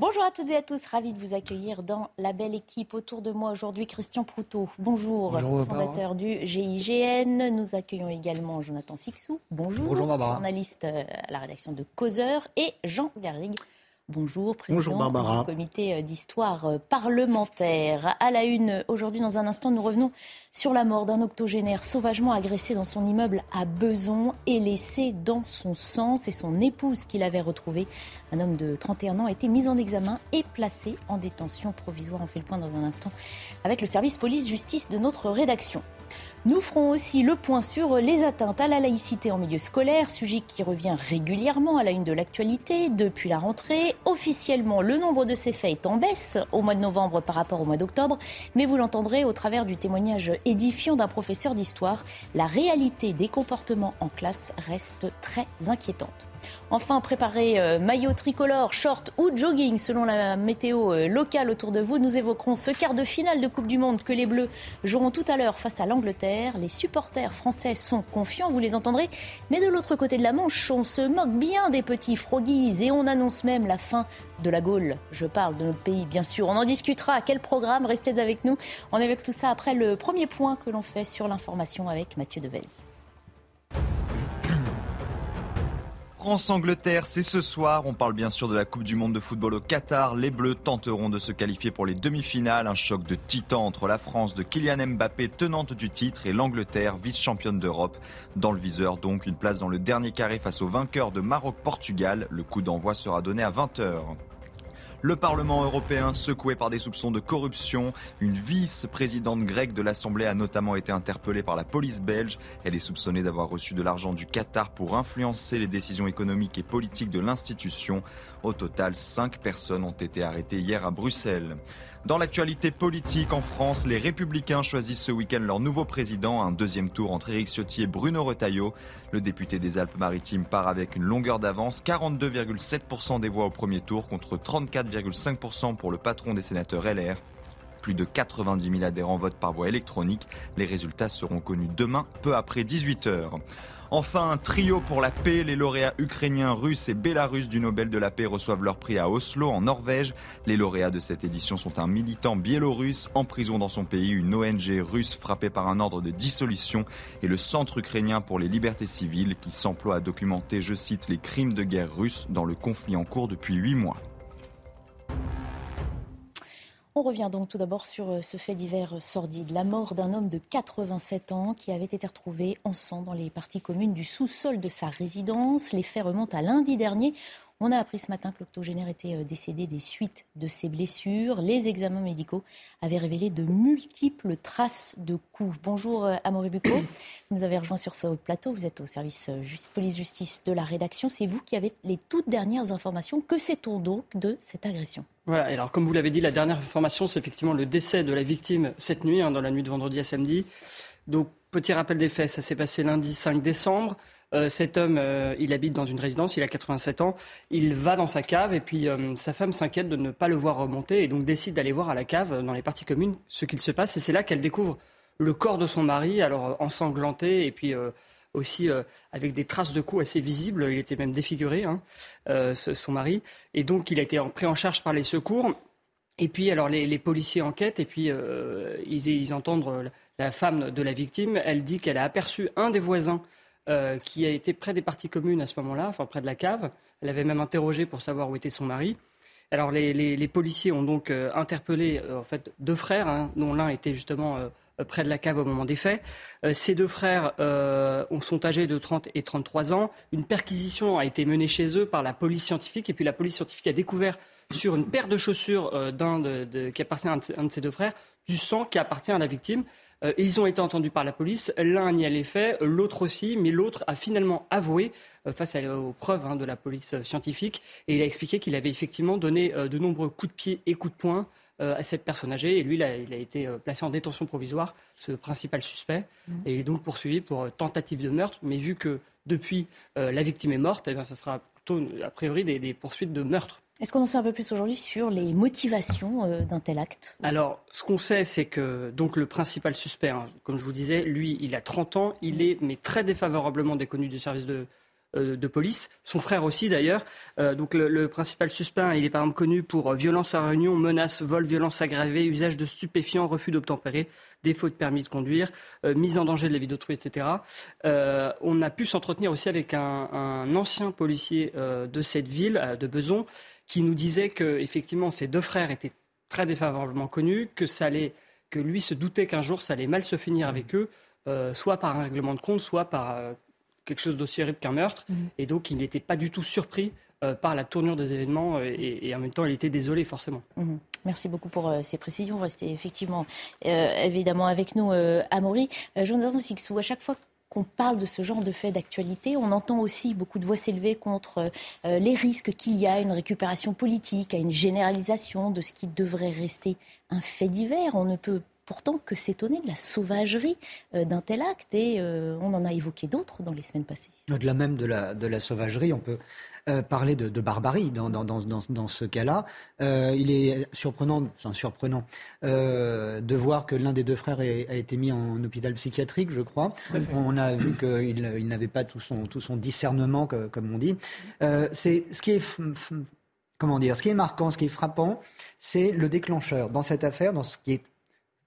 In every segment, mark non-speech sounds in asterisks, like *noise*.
Bonjour à toutes et à tous, ravi de vous accueillir dans la belle équipe. Autour de moi aujourd'hui, Christian Proutot. Bonjour, Bonjour, fondateur du GIGN. Nous accueillons également Jonathan Sixou. Bonjour, Bonjour, journaliste euh, à la rédaction de Causeur. Et Jean Garrigue. Bonjour, président Bonjour, du comité euh, d'histoire euh, parlementaire. À la une, aujourd'hui, dans un instant, nous revenons sur la mort d'un octogénaire sauvagement agressé dans son immeuble à Beson et laissé dans son sang. C'est son épouse qui l'avait retrouvé. Un homme de 31 ans a été mis en examen et placé en détention provisoire. On fait le point dans un instant avec le service police-justice de notre rédaction. Nous ferons aussi le point sur les atteintes à la laïcité en milieu scolaire, sujet qui revient régulièrement à la une de l'actualité depuis la rentrée. Officiellement, le nombre de ces faits est en baisse au mois de novembre par rapport au mois d'octobre, mais vous l'entendrez au travers du témoignage édifiant d'un professeur d'histoire, la réalité des comportements en classe reste très inquiétante. Enfin, préparez euh, maillot tricolore, short ou jogging selon la météo euh, locale autour de vous. Nous évoquerons ce quart de finale de Coupe du Monde que les Bleus joueront tout à l'heure face à l'Angleterre. Les supporters français sont confiants, vous les entendrez. Mais de l'autre côté de la Manche, on se moque bien des petits froggies et on annonce même la fin de la Gaule. Je parle de notre pays, bien sûr. On en discutera. Quel programme Restez avec nous. On évoque tout ça après le premier point que l'on fait sur l'information avec Mathieu Devez. France-Angleterre, c'est ce soir. On parle bien sûr de la Coupe du Monde de football au Qatar. Les Bleus tenteront de se qualifier pour les demi-finales. Un choc de titan entre la France de Kylian Mbappé, tenante du titre, et l'Angleterre, vice-championne d'Europe. Dans le viseur, donc, une place dans le dernier carré face au vainqueur de Maroc-Portugal. Le coup d'envoi sera donné à 20h. Le Parlement européen secoué par des soupçons de corruption. Une vice-présidente grecque de l'Assemblée a notamment été interpellée par la police belge. Elle est soupçonnée d'avoir reçu de l'argent du Qatar pour influencer les décisions économiques et politiques de l'institution. Au total, cinq personnes ont été arrêtées hier à Bruxelles. Dans l'actualité politique en France, les Républicains choisissent ce week-end leur nouveau président. Un deuxième tour entre Éric Ciotti et Bruno Retailleau. Le député des Alpes-Maritimes part avec une longueur d'avance, 42,7% des voix au premier tour contre 34,5% pour le patron des sénateurs LR. Plus de 90 000 adhérents votent par voie électronique. Les résultats seront connus demain, peu après 18h. Enfin, un trio pour la paix. Les lauréats ukrainiens, russes et bélarusses du Nobel de la paix reçoivent leur prix à Oslo, en Norvège. Les lauréats de cette édition sont un militant biélorusse en prison dans son pays, une ONG russe frappée par un ordre de dissolution et le Centre ukrainien pour les libertés civiles qui s'emploie à documenter, je cite, les crimes de guerre russes dans le conflit en cours depuis huit mois. On revient donc tout d'abord sur euh, ce fait divers sordide, la mort d'un homme de 87 ans qui avait été retrouvé en sang dans les parties communes du sous-sol de sa résidence. Les faits remontent à lundi dernier. On a appris ce matin que l'octogénaire était euh, décédé des suites de ses blessures. Les examens médicaux avaient révélé de multiples traces de coups. Bonjour euh, Amaury Bucco, vous nous avez rejoint sur ce plateau. Vous êtes au service police-justice de la rédaction. C'est vous qui avez les toutes dernières informations. Que sait-on donc de cette agression? Voilà, alors comme vous l'avez dit, la dernière information, c'est effectivement le décès de la victime cette nuit, hein, dans la nuit de vendredi à samedi. Donc, petit rappel des faits, ça s'est passé lundi 5 décembre. Euh, cet homme, euh, il habite dans une résidence, il a 87 ans. Il va dans sa cave et puis euh, sa femme s'inquiète de ne pas le voir remonter et donc décide d'aller voir à la cave, dans les parties communes, ce qu'il se passe. Et c'est là qu'elle découvre le corps de son mari, alors ensanglanté et puis aussi avec des traces de coups assez visibles. Il était même défiguré, hein, son mari. Et donc, il a été pris en charge par les secours. Et puis, alors, les, policiers enquêtent et puis ils, entendent la femme de la victime. Elle dit qu'elle a aperçu un des voisins qui a été près des parties communes à ce moment-là, enfin près de la cave. Elle avait même interrogé pour savoir où était son mari. Alors, les, policiers ont donc interpellé en fait deux frères, hein, dont l'un était justement euh, près de la cave au moment des faits. Euh, ces deux frères euh, sont âgés de 30 et 33 ans. Une perquisition a été menée chez eux par la police scientifique et puis la police scientifique a découvert sur une paire de chaussures d'un de, qui appartient à un de, ces deux frères du sang qui appartient à la victime. Ils ont été entendus par la police. L'un n'y allait fait, l'autre aussi, mais l'autre a finalement avoué face aux preuves hein, de la police scientifique et il a expliqué qu'il avait effectivement donné de nombreux coups de pied et coups de poing euh, à cette personne âgée. Et lui, il a, été euh, placé en détention provisoire, ce principal suspect, mmh. et il est donc poursuivi pour euh, tentative de meurtre. Mais vu que depuis la victime est morte, eh bien, ça sera plutôt, a priori, des, poursuites de meurtre. Est-ce qu'on en sait un peu plus aujourd'hui sur les motivations d'un tel acte? Alors, ce qu'on sait, c'est que donc le principal suspect, hein, comme je vous disais, lui, il a 30 ans, il est mais très défavorablement déconnu du service de, euh, police. Son frère aussi d'ailleurs. Euh, donc le, principal suspect, il est par exemple connu pour violence à réunion, menace, vol, violence aggravée, usage de stupéfiants, refus d'obtempérer, défaut de permis de conduire, mise en danger de la vie d'autrui, etc. on a pu s'entretenir aussi avec un, ancien policier de cette ville, de Beson, qui nous disait que effectivement ces deux frères étaient très défavorablement connus, que ça allait, que lui se doutait qu'un jour ça allait mal se finir avec eux. Euh, soit par un règlement de compte, soit par euh, quelque chose d'aussi horrible qu'un meurtre. Mhm. Et donc, il n'était pas du tout surpris euh, par la tournure des événements et, en même temps, il était désolé, forcément. Mhm. Merci beaucoup pour ces précisions. Restez effectivement, évidemment, avec nous, Amaury. Jonathan Sixou, à chaque fois qu'on parle de ce genre de fait d'actualité, on entend aussi beaucoup de voix s'élever contre les risques qu'il y a à une récupération politique, à une généralisation de ce qui devrait rester un fait divers. On ne peut pourtant que s'étonner de la sauvagerie euh, d'un tel acte. Et euh, on en a évoqué d'autres dans les semaines passées. Au-delà même de la, de la sauvagerie, on peut euh, parler de, barbarie dans, dans, dans, dans ce cas-là. il est surprenant, enfin, surprenant de voir que l'un des deux frères a été mis en hôpital psychiatrique, je crois. On a vu qu'il il, n'avait pas tout son, tout son discernement, comme on dit. c'est ce qui est comment dire, ce qui est marquant, ce qui est frappant, c'est le déclencheur dans cette affaire, dans ce qui est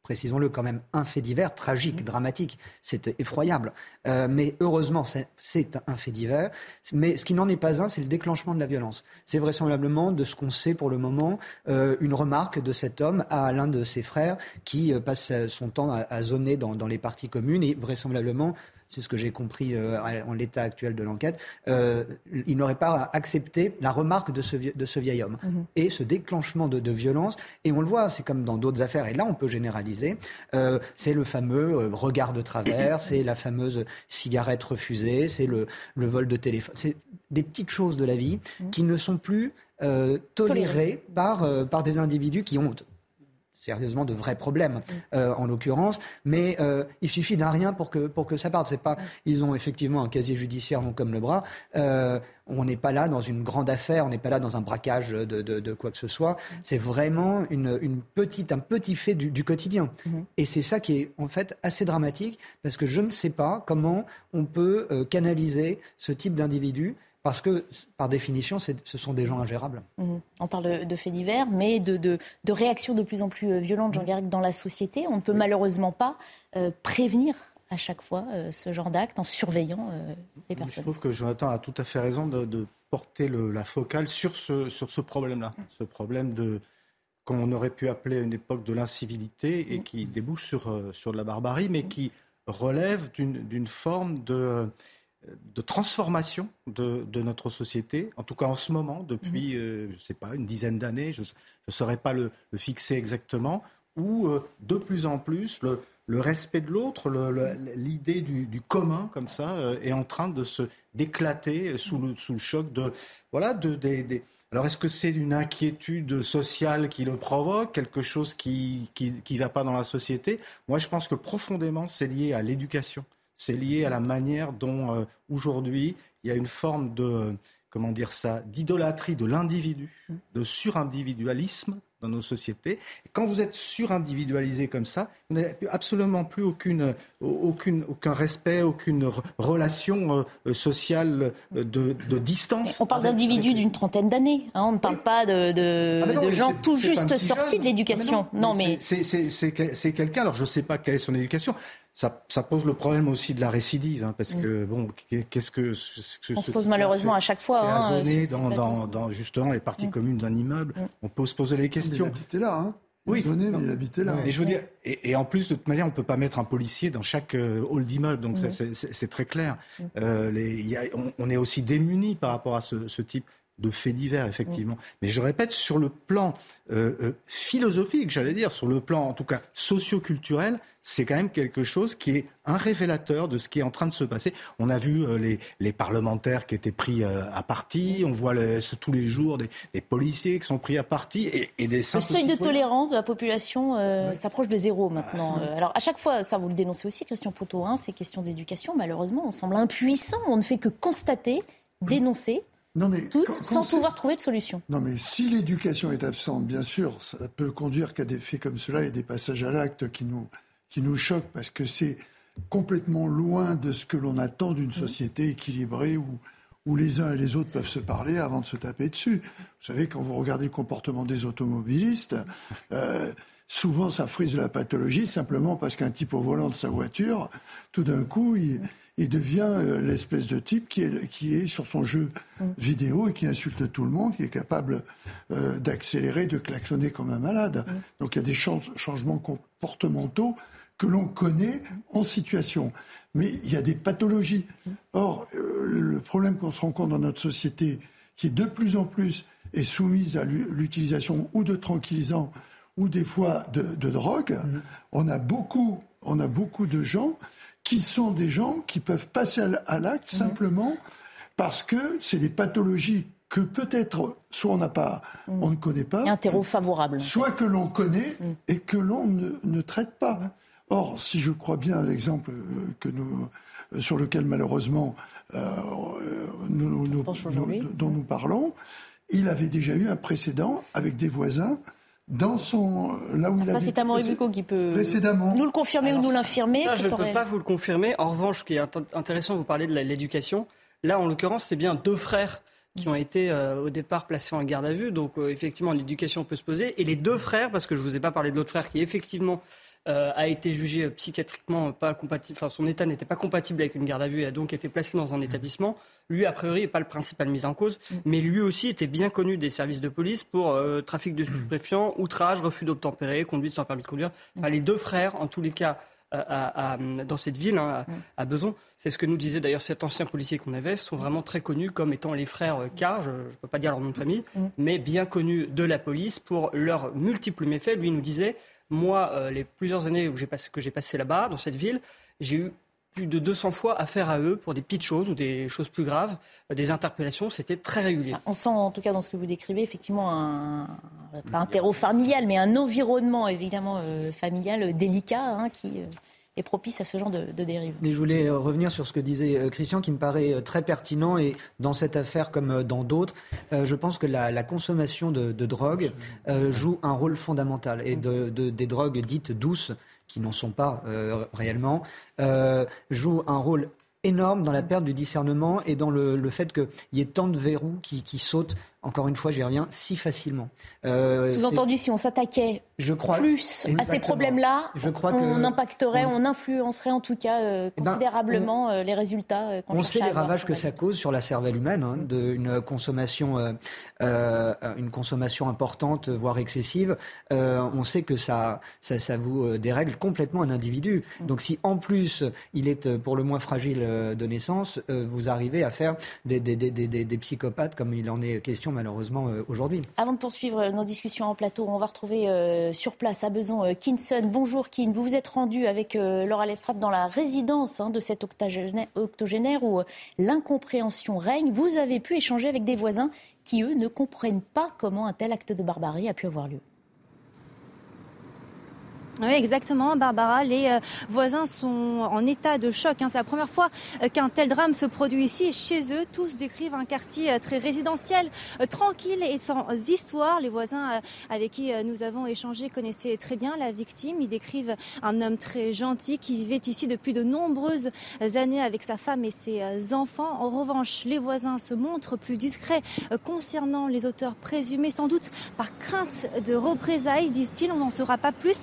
précisons-le, quand même un fait divers, tragique, dramatique. C'est effroyable. Euh, mais heureusement, c'est un fait divers. Mais ce qui n'en est pas un, c'est le déclenchement de la violence. C'est vraisemblablement, de ce qu'on sait pour le moment, euh, une remarque de cet homme à l'un de ses frères qui euh, passe son temps à, zoner dans, dans les parties communes et vraisemblablement c'est ce que j'ai compris euh, en l'état actuel de l'enquête, euh, il n'aurait pas accepté la remarque de ce, de ce vieil homme. Mhm. Et ce déclenchement de, violence, et on le voit, c'est comme dans d'autres affaires, et là on peut généraliser, euh, c'est le fameux regard de travers, *coughs* c'est la fameuse cigarette refusée, c'est le, le, vol de téléphone. C'est des petites choses de la vie mhm. qui ne sont plus tolérées par, par des individus qui ont sérieusement de vrais problèmes euh, en l'occurrence, mais euh, il suffit d'un rien pour que pour que ça parte. C'est pas, ils ont effectivement un casier judiciaire long comme le bras. Euh, on n'est pas là dans une grande affaire, on n'est pas là dans un braquage de, de, quoi que ce soit. C'est vraiment une, une, petite, un petit fait du, quotidien. Et c'est ça qui est en fait assez dramatique parce que je ne sais pas comment on peut canaliser ce type d'individu parce que, par définition, ce sont des gens ingérables. Mhm. On parle de faits divers, mais de, réactions de plus en plus euh, violentes, Jean-Garrigue, dans la société. On ne peut malheureusement pas euh, prévenir à chaque fois euh, ce genre d'acte en surveillant les personnes. Je trouve que Jonathan a tout à fait raison de, porter la focale sur ce, sur ce problème-là. Ce problème de, qu'on aurait pu appeler à une époque de l'incivilité et mhm. qui débouche sur, sur de la barbarie, mais qui relève d'une forme de de transformation de, notre société, en tout cas en ce moment, depuis, mhm. euh, je ne sais pas, une dizaine d'années, je ne saurais pas le, fixer exactement, où euh, de plus en plus le, respect de l'autre, l'idée du, commun comme ça, euh, est en train de se d'éclater sous le, sous le choc de voilà de, alors est-ce que c'est une inquiétude sociale qui le provoque, quelque chose qui qui, qui va pas dans la société? Moi, je pense que profondément, c'est lié à l'éducation c'est lié à la manière dont euh, aujourd'hui il y a une forme de comment dire ça d'idolâtrie de l'individu, mm. de surindividualisme dans nos sociétés. Et quand vous êtes surindividualisé comme ça, vous n'avez absolument plus aucune, aucune, aucun respect, aucune relation euh, sociale euh, de, de distance. on parle d'individus d'une trentaine d'années. Hein, on ne parle pas de, de, ah, gens tout juste sortis de l'éducation. Ah, non, mais, c'est quelqu'un. Alors je ne sais pas quelle est son éducation. Ça, ça, pose le problème aussi de la récidive, hein, parce que bon, qu'est-ce que, on se pose malheureusement à chaque fois. Hein, dans, dans, dans, justement les parties mm. communes d'un immeuble, mm. on peut se poser les questions. Il habitait là, hein. Oui, il habitait là. Et, je veux dire, et, en plus, de toute manière, on ne peut pas mettre un policier dans chaque euh, hall d'immeuble, donc mm. c'est très clair. Euh, les, y a, on, est aussi démuni par rapport à ce, ce type de faits divers, effectivement. Mais je répète, sur le plan euh, euh, philosophique, j'allais dire, sur le plan en tout cas socio-culturel, c'est quand même quelque chose qui est un révélateur de ce qui est en train de se passer. On a vu euh, les, les, parlementaires qui étaient pris à partie, on voit tous les jours des, des, policiers qui sont pris à partie et, et des Le seuil de tolérance de la population s'approche de zéro maintenant. Ah, alors à chaque fois, ça vous le dénoncez aussi, Christian Poteau, hein, ces questions d'éducation, malheureusement, on semble impuissant, on ne fait que constater, dénoncer non, mais tous sans pouvoir trouver de solution. Non, mais si l'éducation est absente, bien sûr, ça peut conduire qu'à des faits comme cela et des passages à l'acte qui nous, qui nous choquent parce que c'est complètement loin de ce que l'on attend d'une société équilibrée où, où les uns et les autres peuvent se parler avant de se taper dessus. Vous savez, quand vous regardez le comportement des automobilistes, euh, souvent ça frise la pathologie simplement parce qu'un type au volant de sa voiture, tout d'un coup, il, devient euh, l'espèce de type qui est, qui est sur son jeu vidéo et qui insulte tout le monde, qui est capable euh, d'accélérer, de klaxonner comme un malade. Donc il y a des changements comportementaux que l'on connaît en situation. Mais il y a des pathologies. Or, euh, le problème qu'on se rend compte dans notre société, qui est de plus en plus est soumise à l'utilisation ou de tranquillisants ou des fois de, drogue, mm-hmm. on, a beaucoup, on a beaucoup de gens qui sont des gens qui peuvent passer à l'acte mm-hmm. simplement parce que c'est des pathologies que peut-être soit on n'a pas, mm. on ne connaît pas, un terreau favorable, soit que l'on connaît mm. et que l'on ne, ne, traite pas. Or, si je crois bien à l'exemple euh, que nous, euh, sur lequel malheureusement euh, nous, dont nous parlons, il avait déjà eu un précédent avec des voisins dans son là où il Ça, c'est Amaury qui peut précédemment. nous le confirmer ou nous l'infirmer. je ne peux pas vous le confirmer. En revanche, ce qui est intéressant, vous parlez de l'éducation. Là, en l'occurrence, c'est bien deux frères qui ont été au départ placés en garde à vue. Donc, effectivement, l'éducation peut se poser. Et les deux frères, parce que je ne vous ai pas parlé de l'autre frère qui, effectivement, euh, a été jugé psychiatriquement pas compatible, enfin son état n'était pas compatible avec une garde à vue et a donc été placé dans un mmh. établissement. Lui, a priori, n'est pas le principal mis en cause, mmh. mais lui aussi était bien connu des services de police pour euh, trafic de stupéfiants, outrage, refus d'obtempérer, conduite sans permis de conduire. Enfin, les deux frères, en tous les cas, dans cette ville, hein, à, Beson. C'est ce que nous disait d'ailleurs cet ancien policier qu'on avait, sont vraiment très connus comme étant les frères euh, Carr, je ne peux pas dire leur nom de famille, mais bien connus de la police pour leurs multiples méfaits. Lui nous disait, moi, euh, les plusieurs années où que j'ai passé là-bas, dans cette ville, j'ai eu plus de 200 fois affaire à eux pour des petites choses ou des choses plus graves, euh, des interpellations, c'était très régulier. On sent en tout cas dans ce que vous décrivez effectivement un, pas un terreau familial, mais un environnement évidemment euh, familial délicat hein, qui est propice à ce genre de, dérive. Mais je voulais euh, revenir sur ce que disait euh, Christian, qui me paraît euh, très pertinent. Et dans cette affaire, comme dans d'autres, je pense que la, consommation de, drogue joue un rôle fondamental. Et de, des drogues dites douces, qui n'en sont pas réellement, joue un rôle énorme dans la perte du discernement et dans le, fait qu'il y ait tant de verrous qui, qui sautent encore une fois, j'y reviens, si facilement. Euh, Sous-entendu, si on s'attaquait je crois, plus à ces problèmes-là, on impacterait, on, influencerait en tout cas euh, eh ben, considérablement euh, les résultats. On sait les ravages que ça cause sur la cervelle humaine, hein, d'une consommation, une consommation importante, voire excessive. on sait que ça, ça, ça, vous dérègle complètement un individu. Mm. Donc si en plus il est pour le moins fragile de naissance, vous arrivez à faire des, des, des, des psychopathes comme il en est question malheureusement euh, aujourd'hui. Avant de poursuivre nos discussions en plateau, on va retrouver euh, sur place à Beson euh, Kinson. Bonjour Kin, vous vous êtes rendu avec Laura Lestrade dans la résidence hein, de cet octogénaire où l'incompréhension règne. Vous avez pu échanger avec des voisins qui, eux, ne comprennent pas comment un tel acte de barbarie a pu avoir lieu. Oui, exactement, Barbara. Les euh, voisins sont en état de choc. Hein. C'est la première fois euh, qu'un tel drame se produit ici. Chez eux, tous décrivent un quartier euh, très résidentiel, tranquille et sans histoire. Les voisins avec qui nous avons échangé connaissaient très bien la victime. Ils décrivent un homme très gentil qui vivait ici depuis de nombreuses années avec sa femme et ses enfants. En revanche, les voisins se montrent plus discrets concernant les auteurs présumés, sans doute par crainte de représailles, disent-ils. On n'en saura pas plus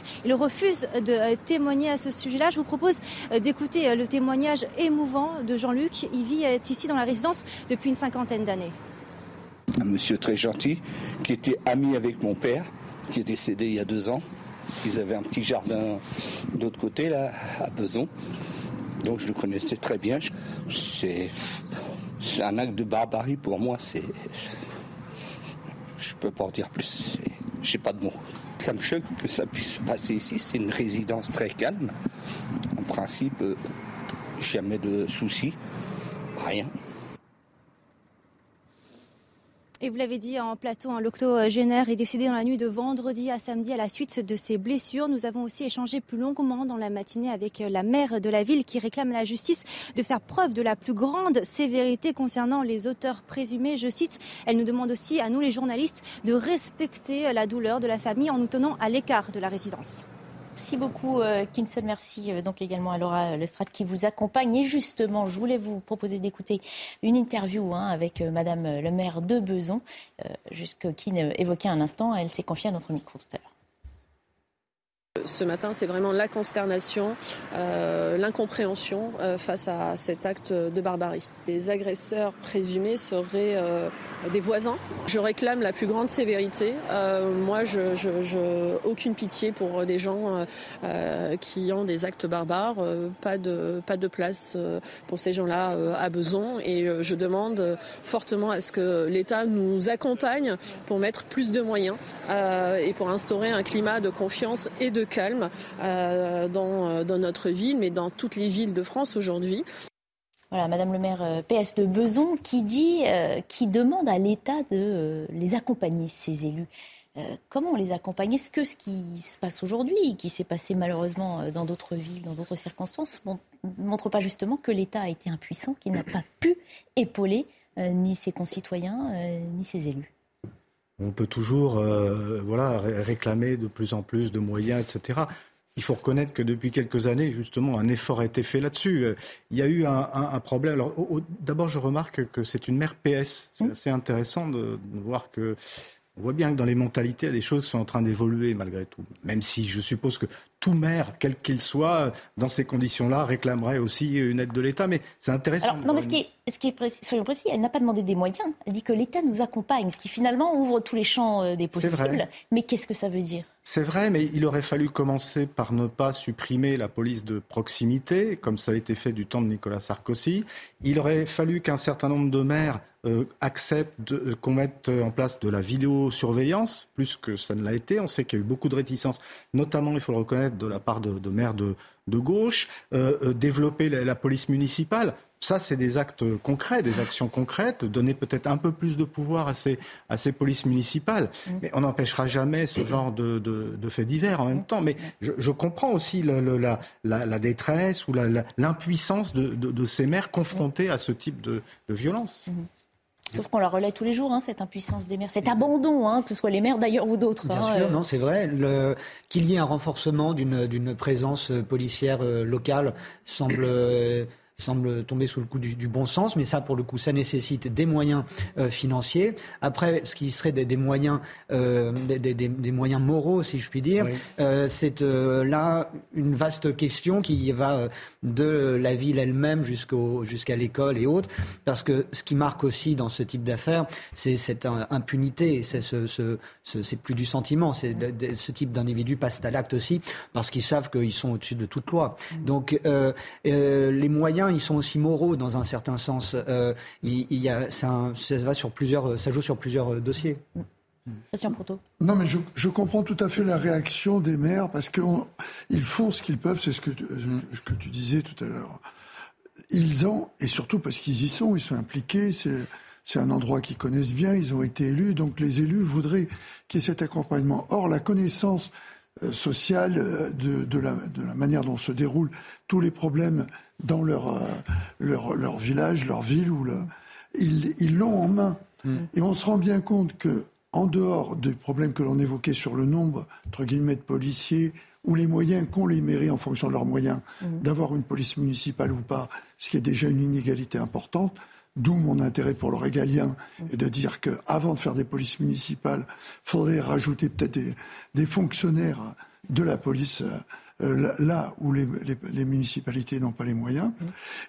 refuse de euh, témoigner à ce sujet-là. Je vous propose euh, d'écouter euh, le témoignage émouvant de Jean-Luc. Il vit ici dans la résidence depuis une cinquantaine d'années. Un monsieur très gentil qui était ami avec mon père, qui est décédé il y a deux ans. Ils avaient un petit jardin d'autre côté, là, à Beson. Donc je le connaissais très bien. C'est un acte de barbarie pour moi. Je peux pas en dire plus. J'ai pas de mots. Ça me choque que ça puisse se passer ici. C'est une résidence très calme. En principe, euh, jamais de soucis, rien. Et vous l'avez dit en plateau, un l'octogénaire est décédé dans la nuit de vendredi à samedi à la suite de ses blessures. Nous avons aussi échangé plus longuement dans la matinée avec la maire de la ville qui réclame à la justice de faire preuve de la plus grande sévérité concernant les auteurs présumés. Je cite, elle nous demande aussi à nous les journalistes de respecter la douleur de la famille en nous tenant à l'écart de la résidence. Merci beaucoup, euh, Kinson. Merci euh, donc également à Laura Lestrade qui vous accompagne. Et justement, je voulais vous proposer d'écouter une interview hein, avec euh, Madame le maire de Beson, que Kin évoquait un instant. Elle s'est confiée à notre micro tout à l'heure. Ce matin, c'est vraiment la consternation, euh, l'incompréhension euh, face à cet acte de barbarie. Les agresseurs présumés seraient euh, des voisins. Je réclame la plus grande sévérité. moi, je, je, aucune pitié pour des gens qui ont des actes barbares. pas de pas de place pour ces gens-là à besoin. Et je demande fortement à ce que l'État nous accompagne pour mettre plus de moyens et pour instaurer un climat de confiance et de calme euh, euh, dans, notre ville, mais dans toutes les villes de France aujourd'hui. Voilà, Madame le maire euh, PS de Beson qui dit, qui demande à l'État de les accompagner, ces élus. comment les accompagner? Est-ce que ce qui se passe aujourd'hui, qui s'est passé malheureusement dans d'autres villes, dans d'autres circonstances, ne montre pas justement que l'État a été impuissant, qu'il n'a pas pu épauler ni ses concitoyens, ni ses élus? On peut toujours euh, voilà, réclamer de plus en plus de moyens, etc. Il faut reconnaître que depuis quelques années, justement, un effort a été fait là-dessus. Euh, il y a eu un, problème. Alors, d'abord, je remarque que c'est une mère PS. C'est mmh. assez intéressant de, voir que on voit bien que dans les mentalités, il y a des choses qui sont en train d'évoluer malgré tout. Même si je suppose que tout maire, quel qu'il soit, dans ces conditions-là, réclamerait aussi une aide de l'État. Mais c'est intéressant. non, mais ce qui est, ce qui est précis, soyons précis, elle n'a pas demandé des moyens. Elle dit que l'État nous accompagne, ce qui finalement ouvre tous les champs euh, des possibles. Mais qu'est-ce que ça veut dire? C'est vrai, mais il aurait fallu commencer par ne pas supprimer la police de proximité, comme ça a été fait du temps de Nicolas Sarkozy. Il aurait fallu qu'un certain nombre de maires euh, acceptent euh, qu'on mette en place de la vidéosurveillance, plus que ça ne l'a été. On sait qu'il y a eu beaucoup de réticences, notamment, il faut le reconnaître, de la part de, maires de, gauche. Euh, développer la, police municipale, ça, c'est des actes concrets, des actions concrètes, donner peut-être un peu plus de pouvoir à ces, à ces polices municipales. Mm. Mais on n'empêchera jamais ce genre de, de, faits divers en même temps. Mais je, comprends aussi la, la, détresse ou l'impuissance de, ces maires confrontés à ce type de, violence. Sauf qu'on la relaie tous les jours, hein, cette impuissance des maires, cet abandon, hein, que ce soit les maires d'ailleurs ou d'autres. Bien hein, sûr, euh. non, c'est vrai. Qu'il y ait un renforcement d'une présence policière euh, locale semble semble tomber sous le coup du, bon sens, mais ça, pour le coup, ça nécessite des moyens euh, financiers. Après, ce qui serait des, moyens, euh, des, moyens moraux, si je puis dire, euh, c'est là une vaste question qui va de la ville elle-même jusqu'à l'école et autres, parce que ce qui marque aussi dans ce type d'affaires, c'est cette impunité, c'est ce, c'est plus du sentiment, c'est ce type d'individus passent à l'acte aussi, parce qu'ils savent qu'ils sont au-dessus de toute loi. Donc, les moyens ils sont aussi moraux dans un certain sens. Euh, il, y a, ça, va sur plusieurs, ça joue sur plusieurs euh, dossiers. Christian Proto. Non, mais je, comprends tout à fait la réaction des maires parce qu'ils font ce qu'ils peuvent, c'est ce que, ce que tu disais tout à l'heure. Ils ont, et surtout parce qu'ils y sont, ils sont impliqués, c'est un endroit qu'ils connaissent bien, ils ont été élus, donc les élus voudraient qu'il y ait cet accompagnement. Or, la connaissance euh, sociale de, de, la, de, la, manière dont se déroulent tous les problèmes dans leur, euh, leur, leur, village, leur ville, ou ils l'ont en main. Mm. Et on se rend bien compte que, en dehors des problèmes que l'on évoquait sur le nombre, entre guillemets, de policiers, ou les moyens qu'ont les mairies en fonction de leurs moyens, mm. d'avoir une police municipale ou pas, ce qui est déjà une inégalité importante, D'où mon intérêt pour le régalien et de dire qu'avant de faire des polices municipales, il faudrait rajouter peut-être des, des, fonctionnaires de la police euh, là où les, municipalités n'ont pas les moyens,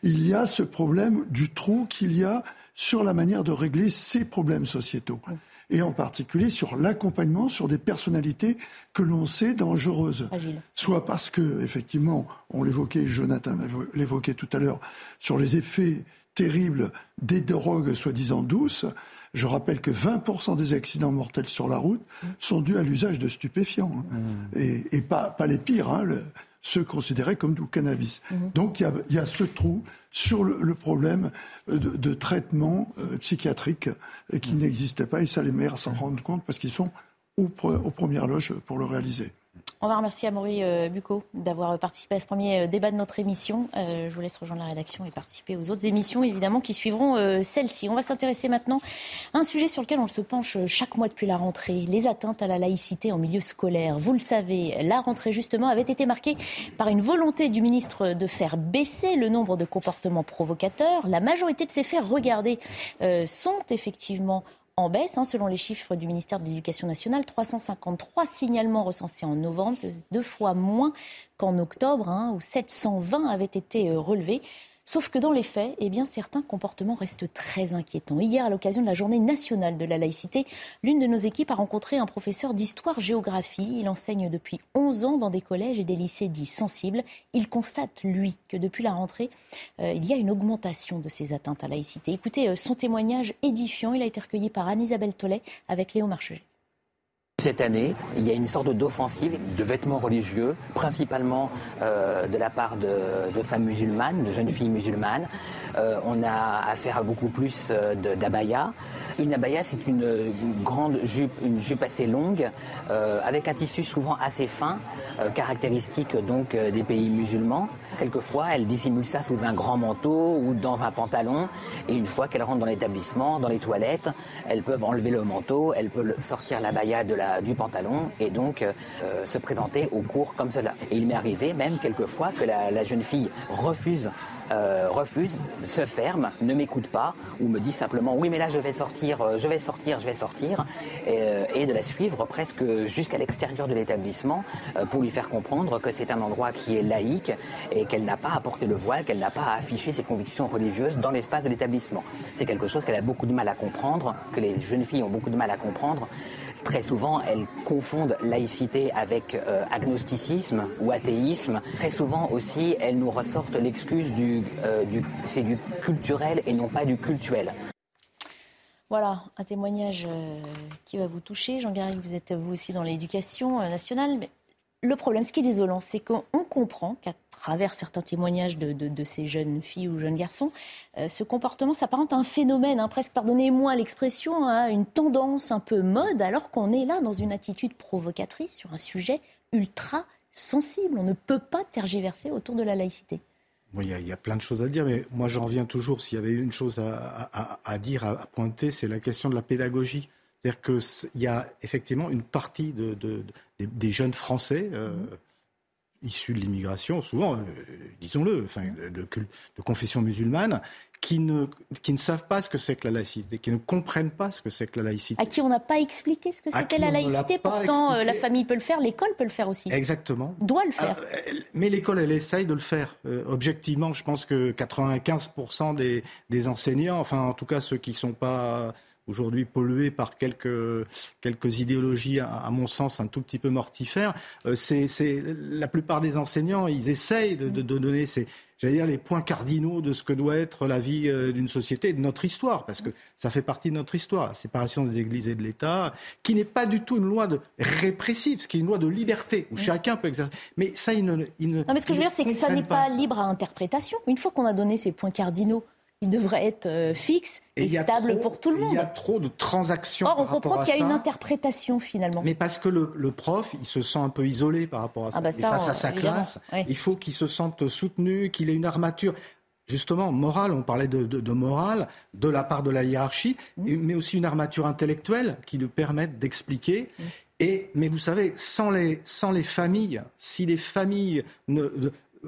il y a ce problème du trou qu'il y a sur la manière de régler ces problèmes sociétaux. Et en particulier sur l'accompagnement sur des personnalités que l'on sait dangereuses. Soit parce que, effectivement, on l'évoquait, Jonathan l'évoquait tout à l'heure, sur les effets terribles des drogues soi-disant douces, je rappelle que 20% des accidents mortels sur la route sont dus à l'usage de stupéfiants. Hein. Mmh. Et, pas, pas, les pires, hein, ceux considérés comme du cannabis. Mmh. Donc il y, y a, ce trou sur le, problème de, de traitement euh, psychiatrique euh, qui mmh. n'existait pas. Et ça, les maires s'en rendent compte parce qu'ils sont aux, aux premières loges pour le réaliser. On va remercier Amaury euh, Bucco d'avoir participé à ce premier euh, débat de notre émission. Euh, je vous laisse rejoindre la rédaction et participer aux autres émissions, évidemment, qui suivront celle-ci. On va s'intéresser maintenant à un sujet sur lequel on se penche chaque mois depuis la rentrée, les atteintes à la laïcité en milieu scolaire. Vous le savez, la rentrée, justement, avait été marquée par une volonté du ministre de faire baisser le nombre de comportements provocateurs. La majorité de ces faits regardés sont effectivement en baisse. Hein, selon les chiffres du ministère de l'Éducation nationale, 353 signalements recensés en novembre, deux fois moins qu'en octobre, hein, où 720 avaient été euh, relevés. Sauf que dans les faits, eh bien, certains comportements restent très inquiétants. Hier, à l'occasion de la journée nationale de la laïcité, l'une de nos équipes a rencontré un professeur d'histoire-géographie. Il enseigne depuis 11 ans dans des collèges et des lycées dits sensibles. Il constate, lui, que depuis la rentrée, euh, il y a une augmentation de ces atteintes à la laïcité. Écoutez euh, son témoignage édifiant. Il a été recueilli par Anne-Isabelle Tollet avec Léo Marcheget. Cette année, il y a une sorte d'offensive de vêtements religieux, principalement euh, de la part de, femmes musulmanes, de jeunes filles musulmanes. Euh, on a affaire à beaucoup plus euh, d'abaya. Une abaya, c'est une, grande jupe, une jupe assez longue, avec un tissu souvent assez fin, caractéristique donc des pays musulmans. Quelquefois, elle dissimule ça sous un grand manteau ou dans un pantalon. Et une fois qu'elle rentre dans l'établissement, dans les toilettes, elles peuvent enlever le manteau, elles peuvent sortir la baya de la, du pantalon et donc euh, se présenter au cours comme cela. Et il m'est arrivé même quelquefois que la jeune fille refuse euh, refuse, se ferme, ne m'écoute pas ou me dit simplement oui mais là je vais sortir, euh, je vais sortir, je vais sortir euh, et, de la suivre presque jusqu'à l'extérieur de l'établissement pour lui faire comprendre que c'est un endroit qui est laïque et qu'elle n'a pas à porter le voile, qu'elle n'a pas à afficher ses convictions religieuses dans l'espace de l'établissement. C'est quelque chose qu'elle a beaucoup de mal à comprendre, que les jeunes filles ont beaucoup de mal à comprendre Très souvent, elles confondent laïcité avec euh, agnosticisme ou athéisme. Très souvent aussi, elles nous ressortent l'excuse du, euh, du c'est du culturel et non pas du cultuel. Voilà, un témoignage euh, qui va vous toucher. Jean-Garry, vous êtes vous aussi dans l'éducation nationale. Le problème, ce qui est désolant, c'est qu'on comprend qu'à travers certains témoignages de, ces jeunes filles ou jeunes garçons, euh, ce comportement s'apparente à un phénomène, hein, presque, pardonnez-moi l'expression, à hein, une tendance un peu mode, alors qu'on est là dans une attitude provocatrice sur un sujet ultra sensible. On ne peut pas tergiverser autour de la laïcité. Il y, a plein de choses à dire, mais moi j'en reviens toujours, s'il y avait une chose à, dire, à, pointer, c'est la question de la pédagogie. C'est-à-dire qu'il y a effectivement une partie de, des jeunes Français euh, issus de l'immigration, souvent, euh, disons-le, enfin, de, de, confession musulmane, qui ne, qui ne savent pas ce que c'est que la laïcité, qui ne comprennent pas ce que c'est que la laïcité. À qui on n'a pas expliqué ce que c'était la laïcité. Pourtant, euh, la famille peut le faire, l'école peut le faire aussi. Exactement. Doit le faire. mais l'école, elle essaye de le faire. objectivement, je pense que 95% des, des enseignants, enfin en tout cas ceux qui ne sont pas aujourd'hui pollué par quelques, quelques idéologies, à, mon sens, un tout petit peu mortifères. Euh, c'est, la plupart des enseignants, ils essayent de, de, donner ces, j'allais dire, les points cardinaux de ce que doit être la vie euh, d'une société, de notre histoire, parce que ça fait partie de notre histoire, la séparation des églises et de l'État, qui n'est pas du tout une loi de répressive, ce qui est une loi de liberté, où chacun peut exercer. Mais ça, il ne... Il ne non, mais ce que je veux dire, c'est que ça n'est pas libre à interprétation. Une fois qu'on a donné ces points cardinaux, il devrait être euh, fixe et, stable pour tout le monde. Il y a trop de transactions. Or, on comprend qu'il y a une interprétation finalement. Mais parce que le, prof, il se sent un peu isolé par rapport à ça. Ah bah face à sa classe, il faut qu'il se sente soutenu, qu'il ait une armature justement morale, on parlait de, morale de la part de la hiérarchie, mmh. mais aussi une armature intellectuelle qui lui permette d'expliquer. Mmh. Et, mais vous savez, sans les, sans les familles, si les familles ne,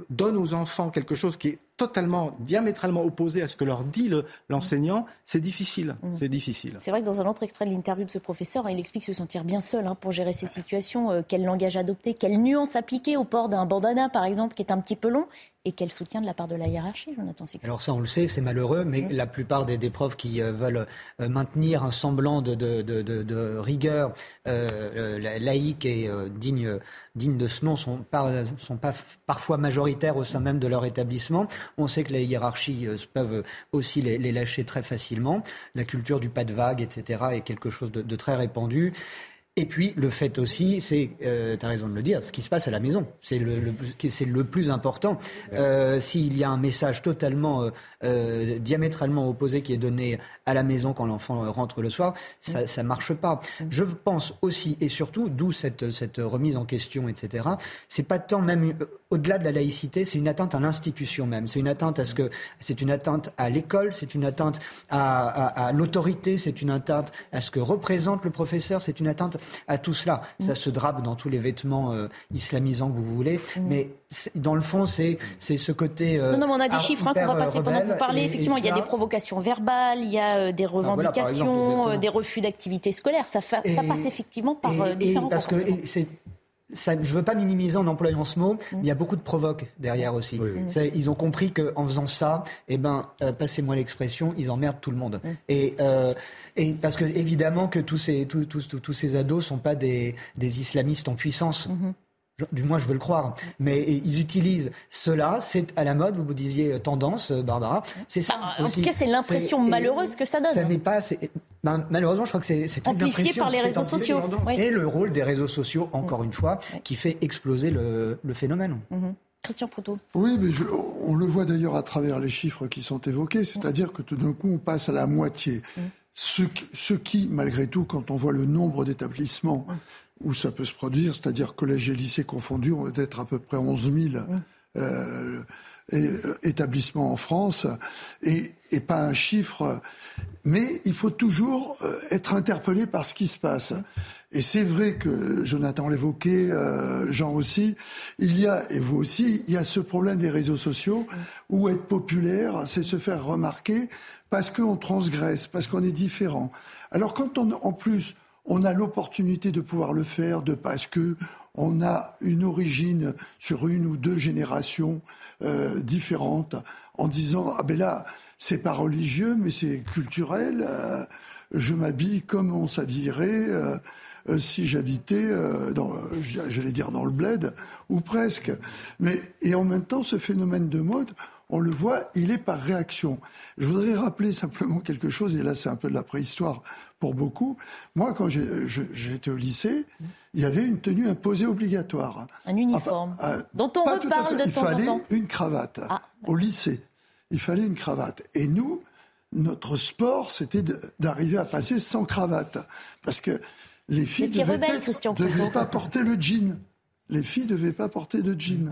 donnent aux enfants quelque chose qui est totalement, diamétralement opposé à ce que leur dit l'enseignant, c'est difficile. Mm. C'est difficile. C'est vrai que dans un autre extrait de l'interview de ce professeur, il explique se sentir bien seul hein, pour gérer ces situations, euh, quel langage adopter, quelle nuance appliquer au port d'un bandana, par exemple, qui est un petit peu long, et quel soutien de la part de la hiérarchie, Jonathan Sixon Alors ça, on le sait, c'est malheureux, mais mm. la plupart des, profs qui euh, veulent euh, maintenir un semblant de, de, rigueur laïque et digne, digne de ce nom sont, sont pas parfois majoritaires au sein même de leur établissement. On sait que les hiérarchies euh, peuvent aussi les, lâcher très facilement. La culture du pas de vague, etc., est quelque chose de, très répandu. Et puis, le fait aussi, c'est, euh, tu as raison de le dire, ce qui se passe à la maison. C'est le, c'est le plus important. Euh, S'il y a un message totalement, euh, euh, diamétralement opposé qui est donné à la maison quand l'enfant rentre le soir, ça ne marche pas. Je pense aussi, et surtout, d'où cette, cette remise en question, etc., c'est pas tant même au-delà de la laïcité, c'est une atteinte à l'institution même. C'est une atteinte à ce que, c'est une atteinte à l'école, c'est une atteinte à, à, à l'autorité, c'est une atteinte à ce que représente le professeur, c'est une atteinte à tout cela. Mm. Ça se drape dans tous les vêtements euh, islamisants que vous voulez, mm. mais dans le fond, c'est ce côté. Euh, non, non, mais on a des chiffres hein, qu'on va passer pendant que vous parlez. Effectivement, il y a des provocations verbales, il y a euh, des ah, revendications, des refus d'activité scolaire. Ça, ça passe effectivement par différents. parce que c'est je ne veux pas minimiser en employant ce mot, mais il y a beaucoup de provoques derrière aussi. Ils ont compris qu'en faisant ça, eh ben, euh, passez-moi l'expression, ils emmerdent tout le monde. Et, euh, et, parce que évidemment que tous ces, tous, tous, tous ces ados sont pas des, des islamistes en puissance. Mm-hmm. Du moins, je veux le croire. Mais ils utilisent cela. C'est à la mode. Vous vous disiez euh, tendance, Barbara. C'est ça. Bah, en tout cas, c'est l'impression malheureuse que ça donne. Ça n'est pas. Ben, malheureusement, je crois que c'est plus amplifié par les réseaux sociaux. Et le rôle des réseaux sociaux, encore une fois, qui fait exploser le, phénomène. Mhm. Christian Proutot. Oui, mais on le voit d'ailleurs à travers les chiffres qui sont évoqués, c'est-à-dire que tout d'un coup, on passe à la moitié. Mhm. Ce, qui, malgré tout, quand on voit le nombre d'établissements. Où ça peut se produire, c'est-à-dire collèges et lycées confondus, on doit être à peu près 11 000 euh, établissements en France, et, et pas un chiffre mais il faut toujours euh, être interpellé par ce qui se passe. Et c'est vrai que Jonathan l'évoquait, euh, Jean aussi, il y a, et vous aussi, il y a ce problème des réseaux sociaux où être populaire, c'est se faire remarquer parce qu'on transgresse, parce qu'on est différent. Alors quand on, en plus, on a l'opportunité de pouvoir le faire, de parce que on a une origine sur une ou deux générations euh, différentes, en disant ah ben là c'est pas religieux, mais c'est culturel. Euh, je m'habille comme on s'habillerait euh, si j'habitais, dans, j'allais dire dans le bled, ou presque. Mais et en même temps, ce phénomène de mode, on le voit, il est par réaction. Je voudrais rappeler simplement quelque chose, et là c'est un peu de la préhistoire pour beaucoup. Moi, quand j'étais au lycée, il y avait une tenue imposée obligatoire. Un uniforme, dont on reparle de temps en temps. Il fallait une cravate ah, au lycée il fallait une cravate. Et nous, notre sport, c'était d'arriver à passer sans cravate. Parce que les filles ne devaient, pas porter le jean. Les filles ne devaient pas porter de jean.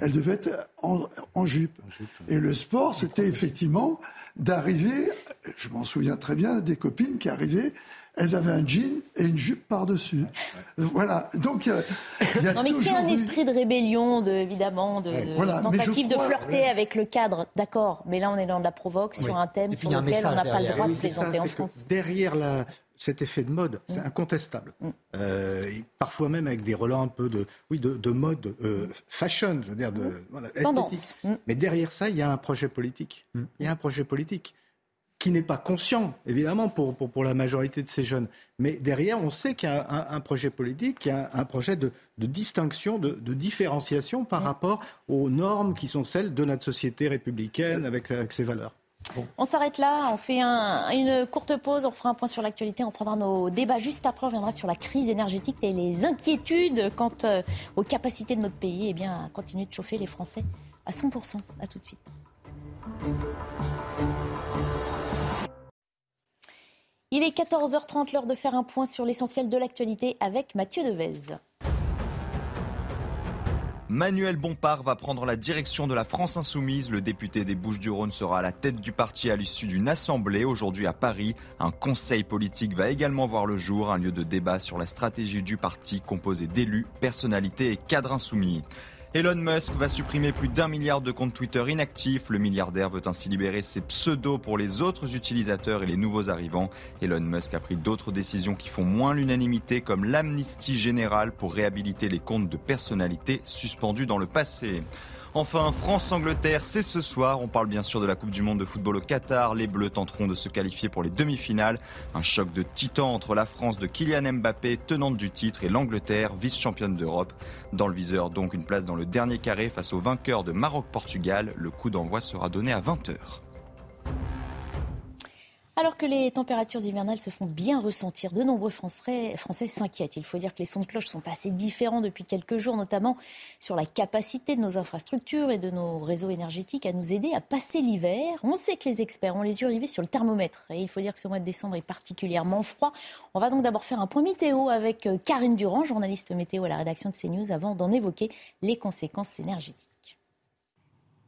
Elles devaient être en, jupe. Et le sport, c'était effectivement d'arriver, je m'en souviens très bien, des copines qui arrivaient elles avaient un jean et une jupe par-dessus. Voilà. Donc, il y a Non, mais a un esprit de rébellion, de, évidemment, de, tentative de flirter avec le cadre, d'accord. Mais là, on est dans de la provoque sur un thème sur lequel on n'a pas le droit de plaisanter en France. Derrière la, cet effet de mode, c'est mm. incontestable. Mm. Euh, parfois même avec des relents un peu de, oui, de, mode euh, fashion, je veux dire, de, mm. voilà, esthétique. Mais derrière ça, il y a un projet politique. Il y a un projet politique qui n'est pas conscient, évidemment, pour, pour, la majorité de ces jeunes. Mais derrière, on sait qu'il y a un, projet politique, qu'il y a un, projet de, distinction, de, différenciation par rapport aux normes qui sont celles de notre société républicaine avec, avec ses valeurs. On s'arrête là, on fait une courte pause, on fera un point sur l'actualité, on prendra nos débats juste après, on reviendra sur la crise énergétique et les inquiétudes quant euh, aux capacités de notre pays eh bien, à continuer de chauffer les Français à 100%. À tout de suite. Il est 14h30, l'heure de faire un point sur l'essentiel de l'actualité avec Mathieu Devez. Manuel Bompard va prendre la direction de la France Insoumise. Le député des Bouches-du-Rhône sera à la tête du parti à l'issue d'une assemblée aujourd'hui à Paris. Un conseil politique va également voir le jour, un lieu de débat sur la stratégie du parti composé d'élus, personnalités et cadres insoumis. Elon Musk va supprimer plus d'un milliard de comptes Twitter inactifs. Le milliardaire veut ainsi libérer ses pseudos pour les autres utilisateurs et les nouveaux arrivants. Elon Musk a pris d'autres décisions qui font moins l'unanimité, comme l'amnistie générale pour réhabiliter les comptes de personnalités suspendus dans le passé. Enfin, France-Angleterre, c'est ce soir. On parle bien sûr de la Coupe du Monde de football au Qatar. Les Bleus tenteront de se qualifier pour les demi-finales. Un choc de titan entre la France de Kylian Mbappé, tenante du titre, et l'Angleterre, vice-championne d'Europe. Dans le viseur, donc, une place dans le dernier carré face au vainqueur de Maroc-Portugal. Le coup d'envoi sera donné à 20h. Alors que les températures hivernales se font bien ressentir, de nombreux Français, s'inquiètent. Il faut dire que les sons de cloche sont assez différents depuis quelques jours, notamment sur la capacité de nos infrastructures et de nos réseaux énergétiques à nous aider à passer l'hiver. On sait que les experts ont les yeux rivés sur le thermomètre et il faut dire que ce mois de décembre est particulièrement froid. On va donc d'abord faire un point météo avec euh, Karine Durand, journaliste météo à la rédaction de CNews, avant d'en évoquer les conséquences énergétiques.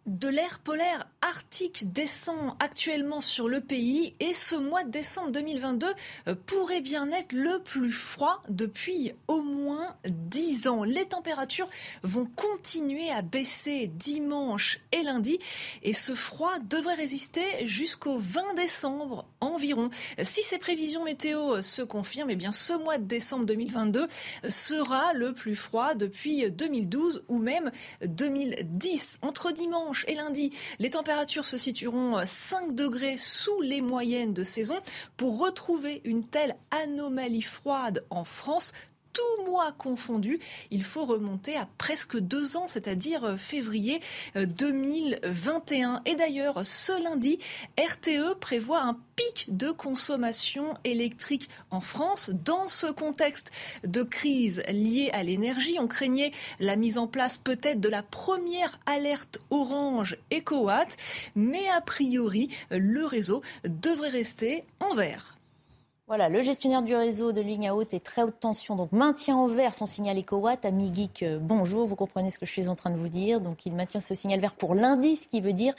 De l'air polaire arctique descend actuellement sur le pays et ce mois de décembre 2022 euh, pourrait bien être le plus froid depuis au moins 10 ans. Les températures vont continuer à baisser dimanche et lundi et ce froid devrait résister jusqu'au 20 décembre environ. Si ces prévisions météo se confirment, eh bien ce mois de décembre 2022 sera le plus froid depuis 2012 ou même 2010. Entre dimanche et lundi, les températures se situeront 5 degrés sous les moyennes de saison. Pour retrouver une telle anomalie froide en France, tout mois confondu, il faut remonter à presque deux ans, c'est-à-dire euh, février 2021. Euh, Et d'ailleurs, ce lundi, RTE prévoit un pic de consommation électrique en France. Dans ce contexte de crise liée à l'énergie, on craignait la mise en place peut-être de la première alerte orange EcoWatt, mais a priori, le réseau devrait rester en vert. Voilà, le gestionnaire du réseau de ligne à haute et très haute tension donc maintient en vert son signal EcoWatt. Ami Geek, euh, bonjour, vous comprenez ce que je suis en train de vous dire. Donc il maintient ce signal vert pour lundi, ce qui veut dire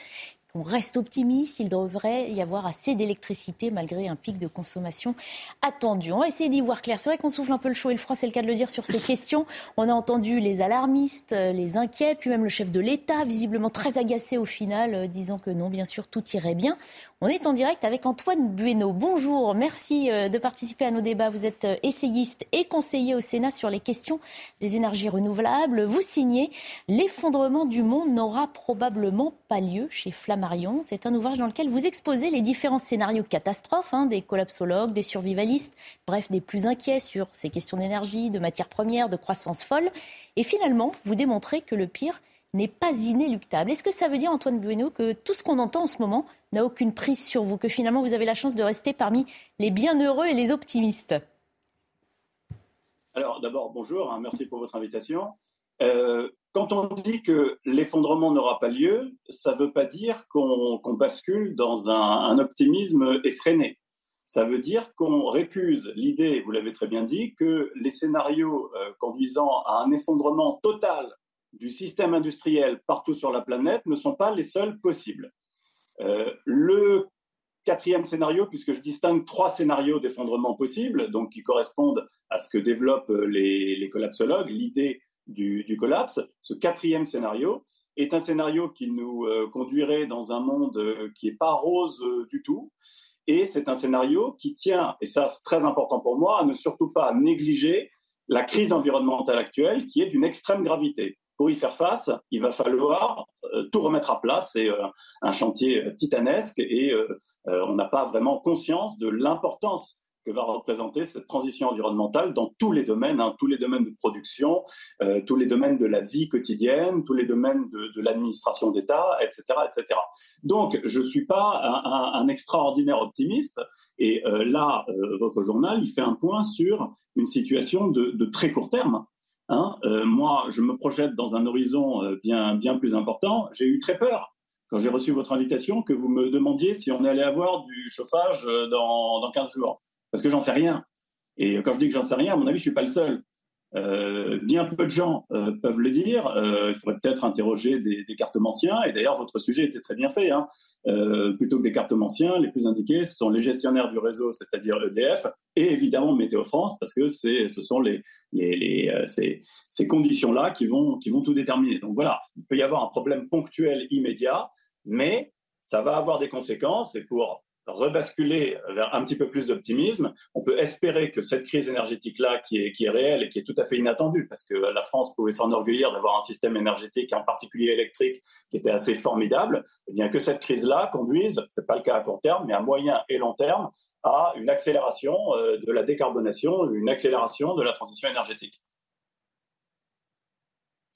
on reste optimiste, il devrait y avoir assez d'électricité malgré un pic de consommation attendu. On va essayer d'y voir clair. C'est vrai qu'on souffle un peu le chaud et le froid, c'est le cas de le dire sur ces *laughs* questions. On a entendu les alarmistes, euh, les inquiets, puis même le chef de l'État, visiblement très agacé au final, euh, disant que non, bien sûr, tout irait bien. On est en direct avec Antoine Bueno. Bonjour, merci euh, de participer à nos débats. Vous êtes essayiste et conseiller au Sénat sur les questions des énergies renouvelables. Vous signez L'effondrement du monde n'aura probablement pas lieu chez Flamme c'est un ouvrage dans lequel vous exposez les différents scénarios catastrophes hein, des collapsologues, des survivalistes, bref, des plus inquiets sur ces questions d'énergie, de matières premières, de croissance folle. Et finalement, vous démontrez que le pire n'est pas inéluctable. Est-ce que ça veut dire, Antoine Bueno, que tout ce qu'on entend en ce moment n'a aucune prise sur vous, que finalement vous avez la chance de rester parmi les bienheureux et les optimistes? Alors d'abord, bonjour, hein, merci pour votre invitation. Euh, quand on dit que l'effondrement n'aura pas lieu, ça ne veut pas dire qu'on bascule dans un, optimisme effréné. Ça veut dire qu'on récuse l'idée, vous l'avez très bien dit, que les scénarios euh, conduisant à un effondrement total du système industriel partout sur la planète ne sont pas les seuls possibles. Euh, le quatrième scénario, puisque je distingue trois scénarios d'effondrement possibles, donc qui correspondent à ce que développent les, les collapsologues, l'idée du, collapse. Ce quatrième scénario est un scénario qui nous euh, conduirait dans un monde euh, qui n'est pas rose euh, du tout. Et c'est un scénario qui tient, et ça c'est très important pour moi, à ne surtout pas négliger la crise environnementale actuelle qui est d'une extrême gravité. Pour y faire face, il va falloir tout remettre à plat. C'est un chantier titanesque et on n'a pas vraiment conscience de l'importance que va représenter cette transition environnementale dans tous les domaines, hein, tous les domaines de production, euh, tous les domaines de la vie quotidienne, tous les domaines de, l'administration d'État, etc., etc. Donc, je ne suis pas un, extraordinaire optimiste. Et euh, là, euh, votre journal, il fait un point sur une situation de, très court terme. Hein. moi, je me projette dans un horizon bien, bien plus important. J'ai eu très peur quand j'ai reçu votre invitation que vous me demandiez si on allait avoir du chauffage dans, dans 15 jours parce que j'en sais rien. Et quand je dis que j'en sais rien, à mon avis, je suis pas le seul. Euh, bien peu de gens euh, peuvent le dire. Euh, il faudrait peut-être interroger des, des, cartomanciens. Et d'ailleurs, votre sujet était très bien fait. Hein. plutôt que des cartomanciens, les plus indiqués, ce sont les gestionnaires du réseau, c'est-à-dire EDF, et évidemment Météo France, parce que ce sont les ces, ces conditions-là qui vont, qui vont tout déterminer. Donc voilà, il peut y avoir un problème ponctuel immédiat, mais ça va avoir des conséquences. Et pour rebasculer vers un petit peu plus d'optimisme. On peut espérer que cette crise énergétique-là, qui est, qui est réelle et qui est tout à fait inattendue, parce que la France pouvait s'enorgueillir d'avoir un système énergétique, en particulier électrique, qui était assez formidable, eh bien que cette crise-là conduise, c'est pas le cas à court terme, mais à moyen et long terme, à une accélération euh, de la décarbonation, une accélération de la transition énergétique.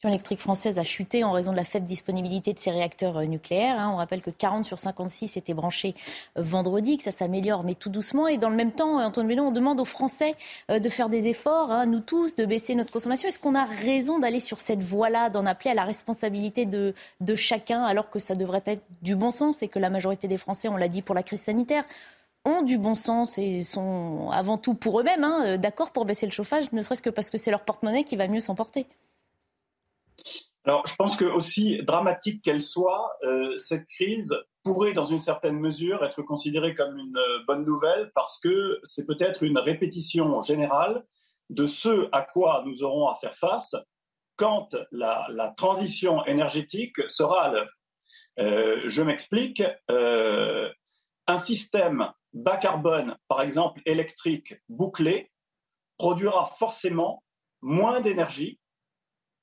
Électrique française a chuté en raison de la faible disponibilité de ses réacteurs euh, nucléaires. Hein. On rappelle que 40 sur 56 étaient branchés euh, vendredi, que ça s'améliore, mais tout doucement. Et dans le même temps, Antoine Bellon, on demande aux Français euh, de faire des efforts, hein, nous tous, de baisser notre consommation. Est-ce qu'on a raison d'aller sur cette voie-là, d'en appeler à la responsabilité de, de chacun, alors que ça devrait être du bon sens et que la majorité des Français, on l'a dit pour la crise sanitaire, ont du bon sens et sont avant tout pour eux-mêmes hein, d'accord pour baisser le chauffage, ne serait-ce que parce que c'est leur porte-monnaie qui va mieux s'emporter? Alors, je pense que aussi dramatique qu'elle soit, euh, cette crise pourrait, dans une certaine mesure, être considérée comme une euh, bonne nouvelle parce que c'est peut-être une répétition générale de ce à quoi nous aurons à faire face quand la, transition énergétique sera à l'œuvre. Euh, je m'explique. un système bas carbone, par exemple électrique, bouclé, produira forcément moins d'énergie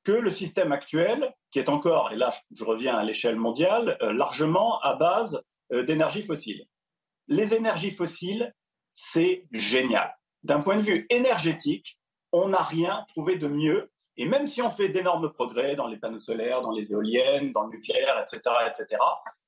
que le système actuel, qui est encore, et là je reviens à l'échelle mondiale, euh, largement à base euh, d'énergie fossile. Les énergies fossiles, c'est génial. D'un point de vue énergétique, on n'a rien trouvé de mieux. Et même si on fait d'énormes progrès dans les panneaux solaires, dans les éoliennes, dans le nucléaire, etc., etc.,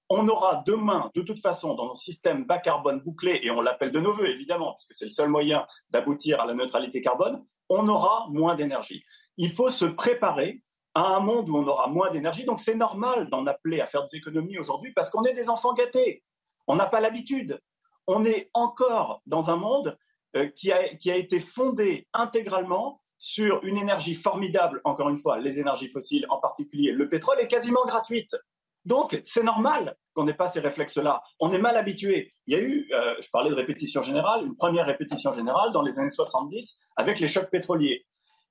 on aura demain, de toute façon, dans un système bas carbone bouclé, et on l'appelle de nos voeux, évidemment, parce que c'est le seul moyen d'aboutir à la neutralité carbone, on aura moins d'énergie il faut se préparer à un monde où on aura moins d'énergie. Donc c'est normal d'en appeler à faire des économies aujourd'hui parce qu'on est des enfants gâtés. On n'a pas l'habitude. On est encore dans un monde euh, qui, a, qui a été fondé intégralement sur une énergie formidable, encore une fois, les énergies fossiles, en particulier le pétrole, est quasiment gratuite. Donc, c'est normal qu'on n'ait pas ces réflexes-là. On est mal habitué. Il y a eu, euh, je parlais de répétition générale, une première répétition générale dans les années 70 avec les chocs pétroliers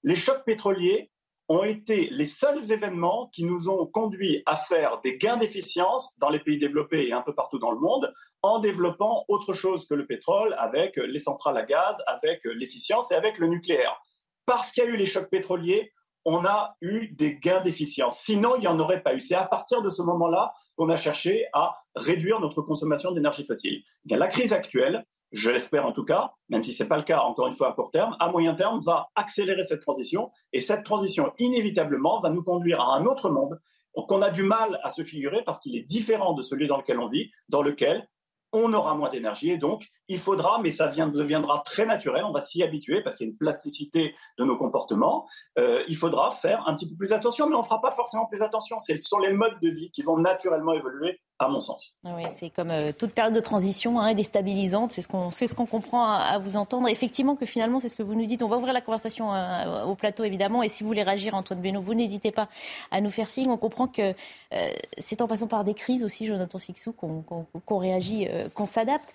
les chocs pétroliers ont été les seuls événements qui nous ont conduits à faire des gains d'efficience dans les pays développés et un peu partout dans le monde en développant autre chose que le pétrole avec les centrales à gaz, avec l'efficience et avec le nucléaire. Parce qu'il y a eu les chocs pétroliers, on a eu des gains d'efficience. Sinon, il n'y en aurait pas eu. C'est à partir de ce moment-là qu'on a cherché à réduire notre consommation d'énergie fossile. La crise actuelle, je l'espère en tout cas, même si ce n'est pas le cas encore une fois à court terme, à moyen terme va accélérer cette transition. Et cette transition inévitablement va nous conduire à un autre monde qu'on a du mal à se figurer parce qu'il est différent de celui dans lequel on vit, dans lequel on aura moins d'énergie et donc il faudra, mais ça deviendra très naturel, on va s'y habituer parce qu'il y a une plasticité de nos comportements, euh, il faudra faire un petit peu plus attention, mais on ne fera pas forcément plus attention. Ce sont les modes de vie qui vont naturellement évoluer à mon sens. Ah oui, c'est comme euh, toute période de transition hein, déstabilisante, c'est ce qu'on comprend à, vous entendre. Effectivement que finalement, c'est ce que vous nous dites. On va ouvrir la conversation euh, au plateau, évidemment, et si vous voulez réagir, Antoine Benoît, vous n'hésitez pas à nous faire signe. On comprend que euh, c'est en passant par des crises aussi, Jonathan Sixou, qu'on réagit, qu'on s'adapte.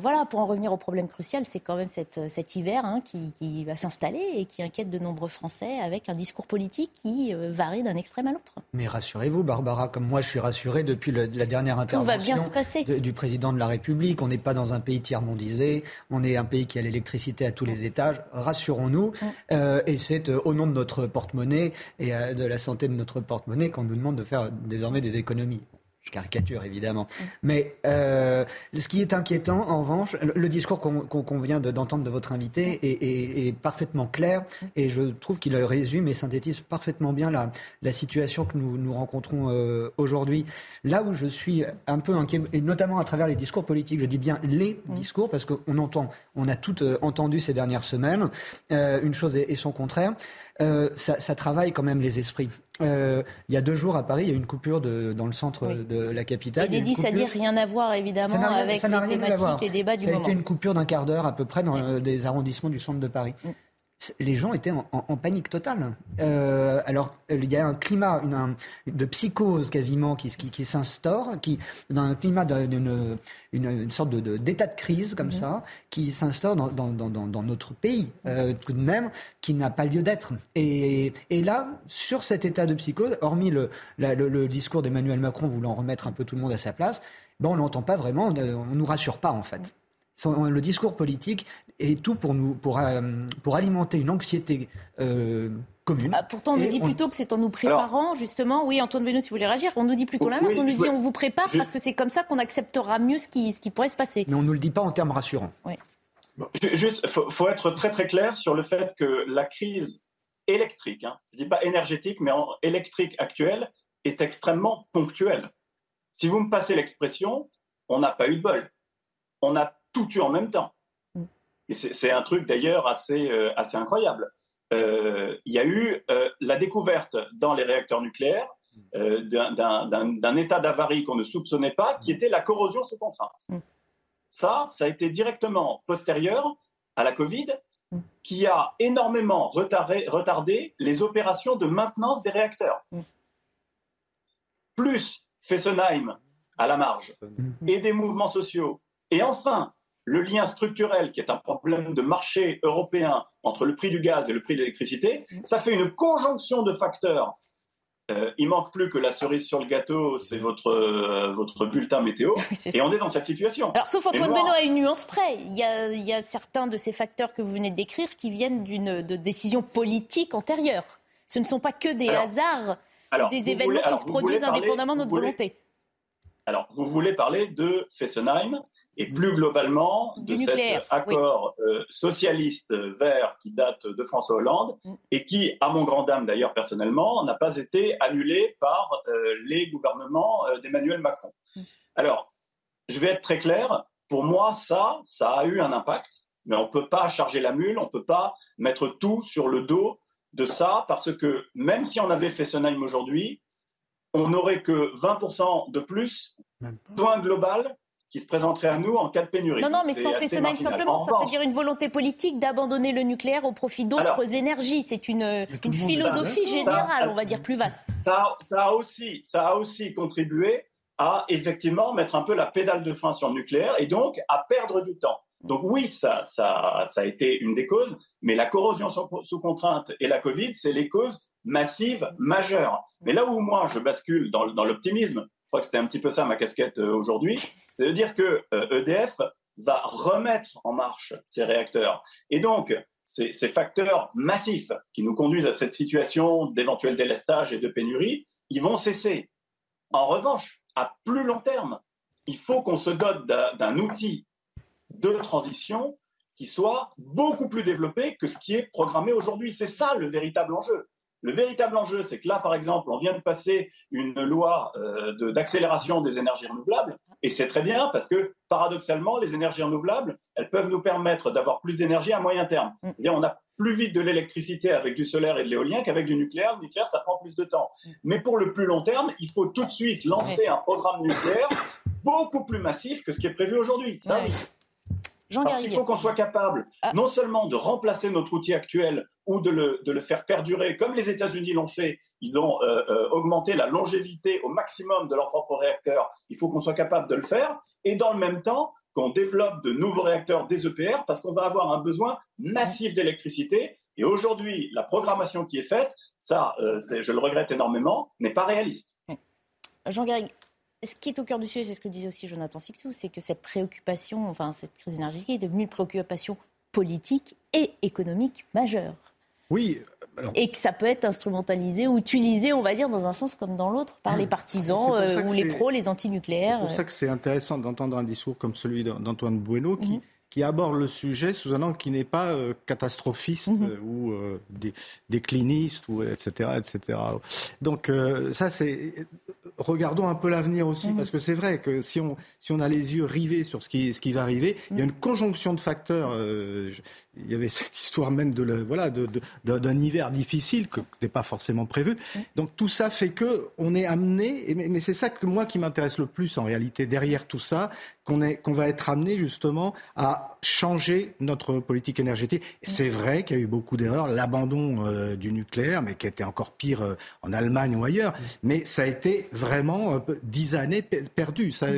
Voilà, pour en revenir au problème crucial, c'est quand même cette, cet hiver hein, qui, qui, va s'installer et qui inquiète de nombreux Français avec un discours politique qui varie d'un extrême à l'autre. Mais rassurez-vous, Barbara, comme moi je suis rassuré depuis la dernière intervention du président de la République. On n'est pas dans un pays tiers-mondisé, on est un pays qui a l'électricité à tous les étages. Rassurons-nous. Mm. Euh, et c'est euh, au nom de notre porte-monnaie et euh, de la santé de notre porte-monnaie qu'on nous demande de faire désormais des économies. Je caricature évidemment. Mm. Mais euh, ce qui est inquiétant, en revanche, le, discours qu'on vient d'entendre de, votre invité est, parfaitement clair et je trouve qu'il résume et synthétise parfaitement bien la, la situation que nous, nous rencontrons euh, aujourd'hui. Là où je suis un peu inquiet, et notamment à travers les discours politiques, je dis bien les discours parce qu'on entend, on a tout euh, entendu ces dernières semaines, une chose et son contraire. Euh, ça, ça, travaille quand même les esprits. Euh, il y a deux jours à Paris, il y a eu une coupure de, dans le centre de la capitale. Et dit, ça dit rien à voir évidemment avec les thématiques, les débats du moment. Ça a été une coupure d'un quart d'heure à peu près dans des arrondissements du centre de Paris. Mm les gens étaient en, panique totale. Euh, alors, il y a un climat une, de psychose quasiment qui, qui, s'instaure, qui, dans un climat d'une une, sorte d'état de, de, crise comme mhm. ça, qui s'instaure dans, dans, dans, notre pays, euh, tout de même, qui n'a pas lieu d'être. Et, et, là, sur cet état de psychose, hormis le, le, discours d'Emmanuel Macron voulant remettre un peu tout le monde à sa place, ben on n'entend pas vraiment, on ne nous rassure pas en fait le discours politique est tout pour nous, pour, euh, pour alimenter une anxiété euh, commune. Ah, pourtant, on nous dit plutôt que c'est en nous préparant, justement. Oui, Antoine Benoît, si vous voulez réagir, on nous dit plutôt la même. on nous dit on vous prépare parce que c'est comme ça qu'on acceptera mieux ce qui, ce qui pourrait se passer. Mais on ne nous le dit pas en termes rassurants. Oui. Juste, faut, faut être très très clair sur le fait que la crise électrique, hein, je ne dis pas énergétique, mais en électrique actuelle, est extrêmement ponctuelle. Si vous me passez l'expression, on n'a pas eu de bol. On a tout eu en même temps. Mm. Et c'est un truc d'ailleurs assez, euh, assez incroyable. Euh, il y a eu euh, la découverte dans les réacteurs nucléaires d'un état d'avarie qu'on ne soupçonnait pas, qui était la corrosion sous contrainte. Mm. Ça, ça a été directement postérieur à la Covid, mm. qui a énormément retardé, retardé, les opérations de maintenance des réacteurs. Plus Fessenheim à la marge, et des mouvements sociaux. Et enfin, le lien structurel, qui est un problème de marché européen entre le prix du gaz et le prix de l'électricité, ça fait une conjonction de facteurs. Euh, il manque plus que la cerise sur le gâteau, c'est votre, euh, votre bulletin météo. *laughs* et on est dans cette situation. Alors, sauf Antoine Benoît à une nuance près. Il y, a, il y, a, certains de ces facteurs que vous venez de décrire qui viennent d'une de décision politique antérieure. Ce ne sont pas que des hasards, des événements qui se produisent indépendamment de notre volonté. Alors, vous voulez parler de Fessenheim et plus globalement de cet accord euh, socialiste vert qui date de François Hollande mm. et qui, à mon grand dame d'ailleurs personnellement, n'a pas été annulé par euh, les gouvernements euh, d'Emmanuel Macron. Mm. Alors, je vais être très clair, pour moi, ça, ça a eu un impact, mais on ne peut pas charger la mule, on ne peut pas mettre tout sur le dos de ça, parce que même si on avait Fessenheim aujourd'hui, on n'aurait que 20% de plus besoin global qui se présenterait à nous en cas de pénurie. Non, non, mais sans Fessenheim, simplement, ça veut dire une volonté politique d'abandonner le nucléaire au profit d'autres énergies. C'est une, une philosophie générale, on va dire, plus vaste. Ça, ça, a aussi, ça a aussi contribué à effectivement mettre un peu la pédale de frein sur le nucléaire et donc à perdre du temps. Donc oui, ça, ça, ça a été une des causes, mais la corrosion sous contrainte et la Covid, c'est les causes massive, majeure. Mais là où moi je bascule dans, l'optimisme, je crois que c'était un petit peu ça ma casquette euh, aujourd'hui, c'est de dire que EDF euh, e va remettre en marche ces réacteurs. Et donc, ces, ces, facteurs massifs qui nous conduisent à cette situation d'éventuel délestage et de pénurie, ils vont cesser. En revanche, à plus long terme, il faut qu'on se dote d'un outil de transition qui soit beaucoup plus développé que ce qui est programmé aujourd'hui. C'est ça le véritable enjeu. Le véritable enjeu, c'est que là, par exemple, on vient de passer une loi euh, d'accélération des énergies renouvelables, et c'est très bien parce que, paradoxalement, les énergies renouvelables, elles peuvent nous permettre d'avoir plus d'énergie à moyen terme. Mm. Et on a plus vite de l'électricité avec du solaire et de l'éolien qu'avec du nucléaire. Le nucléaire, ça prend plus de temps. Mm. Mais pour le plus long terme, il faut tout de suite lancer un programme nucléaire beaucoup plus massif que ce qui est prévu aujourd'hui. Ça, parce qu'il faut qu'on soit capable ah. non seulement de remplacer notre outil actuel ou de le, faire perdurer, comme les États-Unis l'ont fait. Ils ont euh, euh, augmenté la longévité au maximum de leurs propres réacteurs. Il faut qu'on soit capable de le faire. Et dans le même temps, qu'on développe de nouveaux réacteurs des EPR parce qu'on va avoir un besoin massif d'électricité. Et aujourd'hui, la programmation qui est faite, ça, euh, je le regrette énormément, n'est pas réaliste. Jean Garrigue, ce qui est au cœur du sujet, c'est ce que disait aussi Jonathan Sixou, c'est que cette préoccupation, enfin cette crise énergétique est devenue une préoccupation politique et économique majeure. Oui. Et que ça peut être instrumentalisé ou utilisé, on va dire, dans un sens comme dans l'autre, par les partisans euh, ou les pros, les anti-nucléaires. C'est pour ça que c'est intéressant d'entendre un discours comme celui d'Antoine Bueno qui, mhm qui aborde le sujet sous un angle qui n'est pas euh, catastrophiste mhm. euh, ou euh, décliniste, ou, etc., etc. Donc ça, c'est... Regardons un peu l'avenir aussi, mhm. parce que c'est vrai que si on, si on a les yeux rivés sur ce qui, ce qui va arriver, il y a une conjonction de facteurs. Il y avait cette histoire même de, voilà, de, d'un hiver difficile que n'est pas forcément prévu. Donc tout ça fait que on est amené, mais, mais c'est ça que moi qui m'intéresse le plus en réalité derrière tout ça, qu'on est, qu'on va être amené justement à changer notre politique énergétique. C'est vrai qu'il y a eu beaucoup d'erreurs, l'abandon euh, du nucléaire, mais qui était encore pire euh, en Allemagne ou ailleurs. Mais ça a été vraiment euh, dix années perdues. Ça,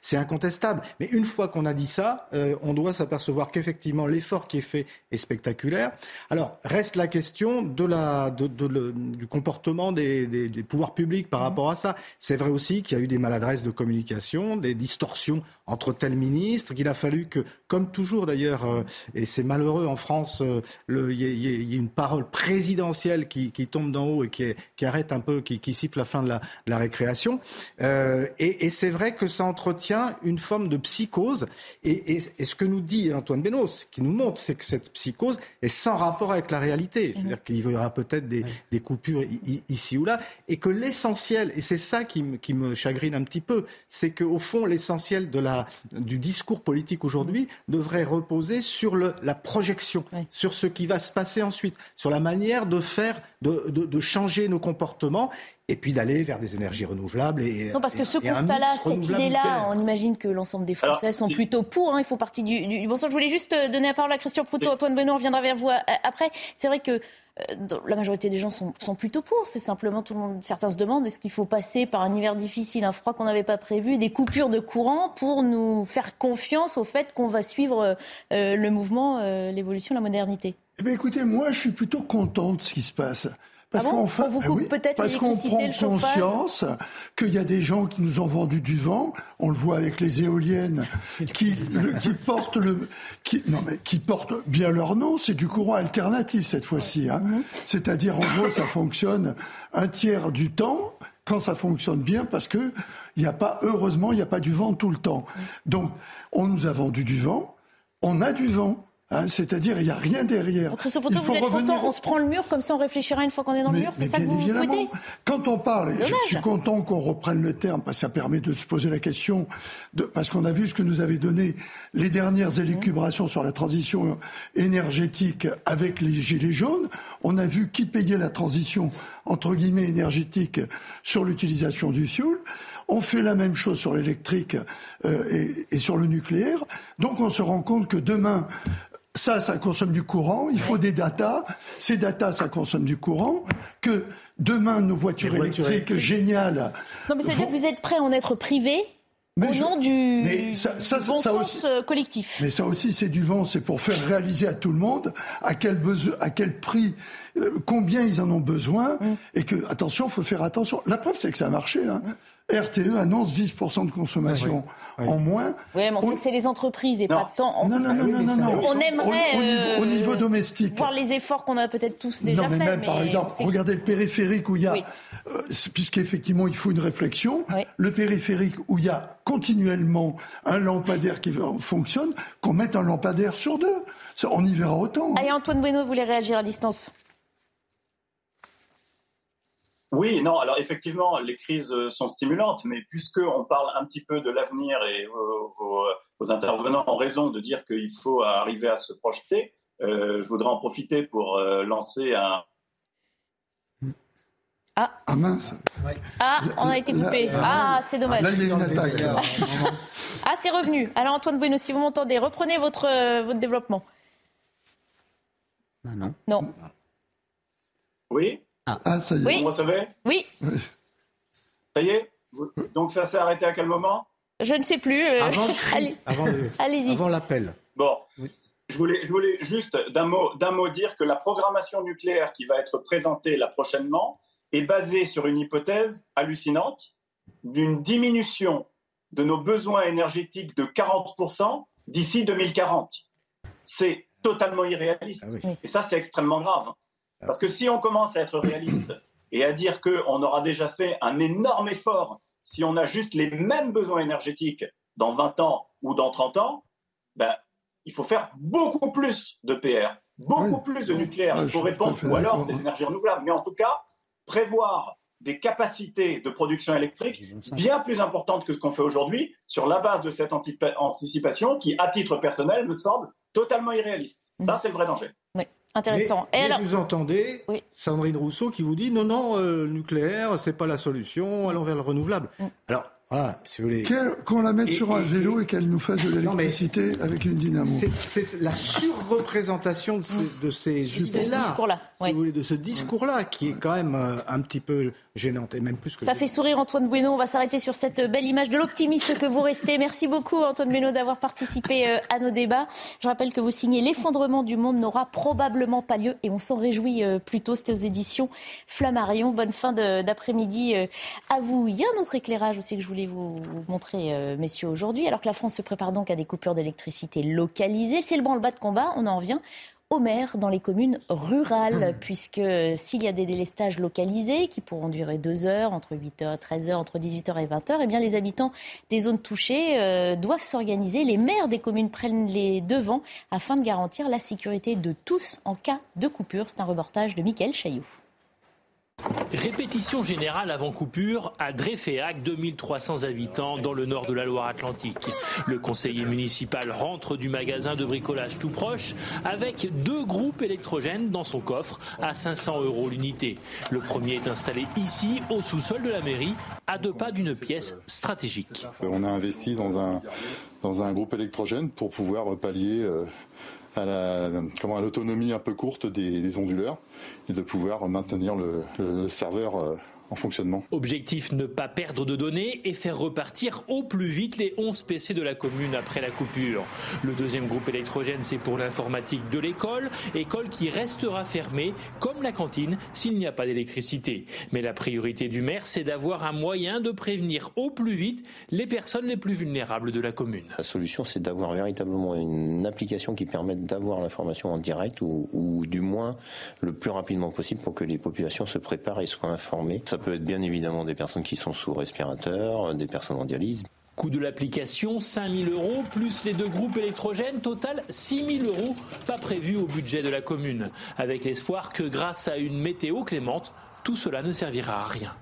c'est incontestable. Mais une fois qu'on a dit ça, on doit s'apercevoir qu'effectivement l'effort qui est fait est spectaculaire. Alors reste la question de la, du comportement des, des, pouvoirs publics par rapport à ça. C'est vrai aussi qu'il y a eu des maladresses de communication, des distorsions entre tels ministres, qu'il a fallu que comme toujours d'ailleurs, euh, et c'est malheureux en France, euh, il y, a une parole présidentielle qui, tombe d'en haut et qui, qui, arrête un peu, qui, siffle la fin de la, récréation. Euh, et, c'est vrai que ça entretient une forme de psychose. Et, ce que nous dit Antoine Benos, ce qui nous montre, c'est que cette psychose est sans rapport avec la réalité. Je veux dire qu'il y aura peut-être des, des coupures ici ou là, et que l'essentiel, et c'est ça qui me, qui me chagrine un petit peu, c'est qu'au fond, l'essentiel de la, du discours politique aujourd'hui devrait reposer sur le, la projection, sur ce qui va se passer ensuite, sur la manière de faire, de, de, de changer nos comportements et puis d'aller vers des énergies renouvelables. Et, non, parce que ce constat-là, cette idée-là, on imagine que l'ensemble des Français sont plutôt pour. Hein, ils font partie du, du, bon sens. Je voulais juste euh, donner la parole à Christian Proutot. Antoine Benoît reviendra vers vous euh, après. C'est vrai que euh, la majorité des gens sont, sont plutôt pour. C'est simplement tout le monde. Certains se demandent est-ce qu'il faut passer par un hiver difficile, un froid qu'on n'avait pas prévu, des coupures de courant pour nous faire confiance au fait qu'on va suivre euh, le mouvement, euh, l'évolution, la modernité? Eh bien, écoutez, moi, je suis plutôt content de ce qui se passe. Parce ah bon qu'on fait, On vous coupe oui, peut-être parce qu'on prend le conscience qu'il y a des gens qui nous ont vendu du vent. On le voit avec les éoliennes *laughs* qui, le- qui portent le, qui, non mais qui portent bien leur nom. C'est du courant alternatif cette fois-ci. Hein. Mhm. C'est-à-dire en gros, ça *coughs* fonctionne un tiers du temps quand ça fonctionne bien parce que il n'y a pas, heureusement, il n'y a pas du vent tout le temps. Donc, on nous a vendu du vent. On a du vent. Hein, C'est-à-dire, il n'y a rien derrière. Christophe Il faut vous êtes revenir content On se prend le mur comme ça, on réfléchira une fois qu'on est dans le mais, mur. C'est ça que vous évidemment, souhaitez quand on parle, et je suis content qu'on reprenne le terme, parce que ça permet de se poser la question, de, parce qu'on a vu ce que nous avaient donné les dernières élucubrations sur la transition énergétique avec les gilets jaunes. On a vu qui payait la transition, entre guillemets, énergétique sur l'utilisation du fioul. On fait la même chose sur l'électrique euh, et, et sur le nucléaire. Donc on se rend compte que demain, ça, ça consomme du courant. Il faut des datas. Ces datas, ça consomme du courant. Que demain, nos voitures, électriques, électriques. géniales. Non, mais ça veut dire vont- que vous êtes prêt à en être privé Mais au je- nom du, mais ça- ça- du bon ça sens aussi- euh, collectif. Mais ça aussi, c'est du vent. C'est pour faire réaliser à tout le monde à quel besoin, à quel prix, combien ils en ont besoin. Mm. Et que, attention, faut faire attention. La preuve, c'est que ça a marché. Hein. RTE annonce 10% de consommation en moins. Oui, mais on sait que c'est les entreprises et Non. pas tant. Non, non, non, non, non, non. On aimerait Au, au niveau, au euh, niveau domestique. voir les efforts qu'on a peut-être tous déjà non, mais faits. même, par exemple, regardez le périphérique où il y a, Oui. euh, puisqu'effectivement il faut une réflexion, Oui. le périphérique où il y a continuellement un lampadaire qui fonctionne, qu'on mette un lampadaire sur deux. Ça, on y verra autant. hein. Allez, Antoine Bueno voulait réagir à distance. Oui, non, alors effectivement, les crises euh, sont stimulantes, mais puisqu'on parle un petit peu de l'avenir et vos, vos- vos intervenants ont raison de dire qu'il faut arriver à se projeter, euh, je voudrais en profiter pour euh, lancer un, Ah mince. Ah, on a été coupé. Là, Ah, c'est dommage. Là, il y a une attaque. *laughs* Ah, c'est revenu. Alors, Antoine Bueno, si vous m'entendez, reprenez votre, euh, votre développement. Ah non. Non. Oui Ah, ça y est. Oui. Vous me recevez Oui, *laughs* Ça y est Donc ça s'est arrêté à quel moment je ne sais plus. euh, Avant allez- avant le- Allez-y. avant l'appel. Bon, Oui. je, voulais, je voulais juste d'un mot, d'un mot dire que la programmation nucléaire qui va être présentée là prochainement est basée sur une hypothèse hallucinante d'une diminution de nos besoins énergétiques de 40% d'ici 2040. C'est totalement irréaliste. Ah oui. Et ça, c'est extrêmement grave. Parce que si on commence à être réaliste et à dire qu'on aura déjà fait un énorme effort si on a juste les mêmes besoins énergétiques dans 20 ans ou dans 30 ans, ben, il faut faire beaucoup plus de PR, beaucoup plus de nucléaire. Faut suis répondre, ou alors des énergies renouvelables. Mais en tout cas, prévoir des capacités de production électrique bien plus importantes que ce qu'on fait aujourd'hui sur la base de cette anticipation qui, à titre personnel, me semble totalement irréaliste. Ça, c'est le vrai danger. Oui, intéressant. Mais, Et mais alors, vous entendez Oui. Sandrine Rousseau qui vous dit non, non, euh, le nucléaire, c'est pas la solution, allons vers le renouvelable. Mm. Alors, voilà, si vous voulez. Qu'on la mette Et- sur un et- vélo et qu'elle nous fasse de l'électricité avec une dynamo. C'est la surreprésentation de ces, de ces ce idées-là, discours-là. si ouais. vous voulez, de ce discours-là, qui est quand même euh, un petit peu gênante, et même plus que Ça fait sourire Antoine Bueno. On va s'arrêter sur cette belle image de l'optimiste que vous restez. Merci beaucoup Antoine Bueno d'avoir participé euh, à nos débats. Je rappelle que vous signez L'effondrement du monde n'aura probablement pas lieu et on s'en réjouit euh, plutôt. C'était aux éditions Flammarion. Bonne fin d'après-midi euh, à vous. Il y a un autre éclairage aussi que je voulais vous vous montrer, euh, messieurs, aujourd'hui. Alors que la France se prépare donc à des coupures d'électricité localisées, c'est le branle-bas de combat. On en revient aux maires dans les communes rurales, puisque s'il y a des délestages localisés qui pourront durer deux heures, entre 8h et 13h, entre 18h et 20h, eh bien les habitants des zones touchées euh, doivent s'organiser. Les maires des communes prennent les devants afin de garantir la sécurité de tous en cas de coupure. C'est un reportage de Mickaël Chailloux. Répétition générale avant coupure à Dreyféac, 2300 habitants dans le nord de la Loire-Atlantique. Le conseiller municipal rentre du magasin de bricolage tout proche avec deux groupes électrogènes dans son coffre à 500 euros l'unité. Le premier est installé ici, au sous-sol de la mairie, à deux pas d'une pièce stratégique. On a investi dans un, dans un groupe électrogène pour pouvoir pallier euh, à la, comment, à l'autonomie un peu courte des, onduleurs et de pouvoir maintenir le, le serveur euh, en fonctionnement. Objectif ne pas perdre de données et faire repartir au plus vite les 11 PC de la commune après la coupure. Le deuxième groupe électrogène, c'est pour l'informatique de l'école, école qui restera fermée comme la cantine s'il n'y a pas d'électricité. Mais la priorité du maire, c'est d'avoir un moyen de prévenir au plus vite les personnes les plus vulnérables de la commune. La solution, c'est d'avoir véritablement une application qui permette d'avoir l'information en direct ou, ou, du moins le plus rapidement possible pour que les populations se préparent et soient informées. Ça peut être bien évidemment des personnes qui sont sous respirateur, des personnes en dialyse. Coût de l'application, 5 000 euros, plus les deux groupes électrogènes, total 6 000 euros, pas prévu au budget de la commune, avec l'espoir que grâce à une météo clémente, tout cela ne servira à rien.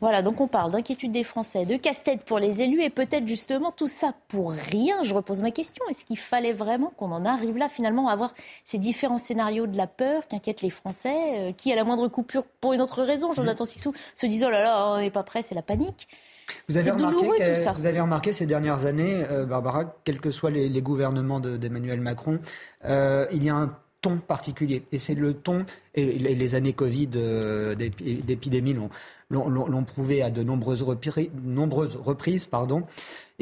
Voilà, donc on parle d'inquiétude des Français, de casse-tête pour les élus et peut-être justement tout ça pour rien. Je repose ma question. Est-ce qu'il fallait vraiment qu'on en arrive là finalement à avoir ces différents scénarios de la peur qui inquiètent les Français, euh, qui à la moindre coupure pour une autre raison, Jonathan Sixou, se disent oh là là, on n'est pas prêt, c'est la panique. Vous avez, remarqué tout ça. vous avez remarqué ces dernières années, euh, Barbara, quels que soient les, les gouvernements d'Emmanuel Macron, euh, il y a un ton particulier. Et c'est le ton, et les années Covid euh, d'épidémie l'ont l'ont prouvé à de nombreuses reprises, nombreuses reprises pardon.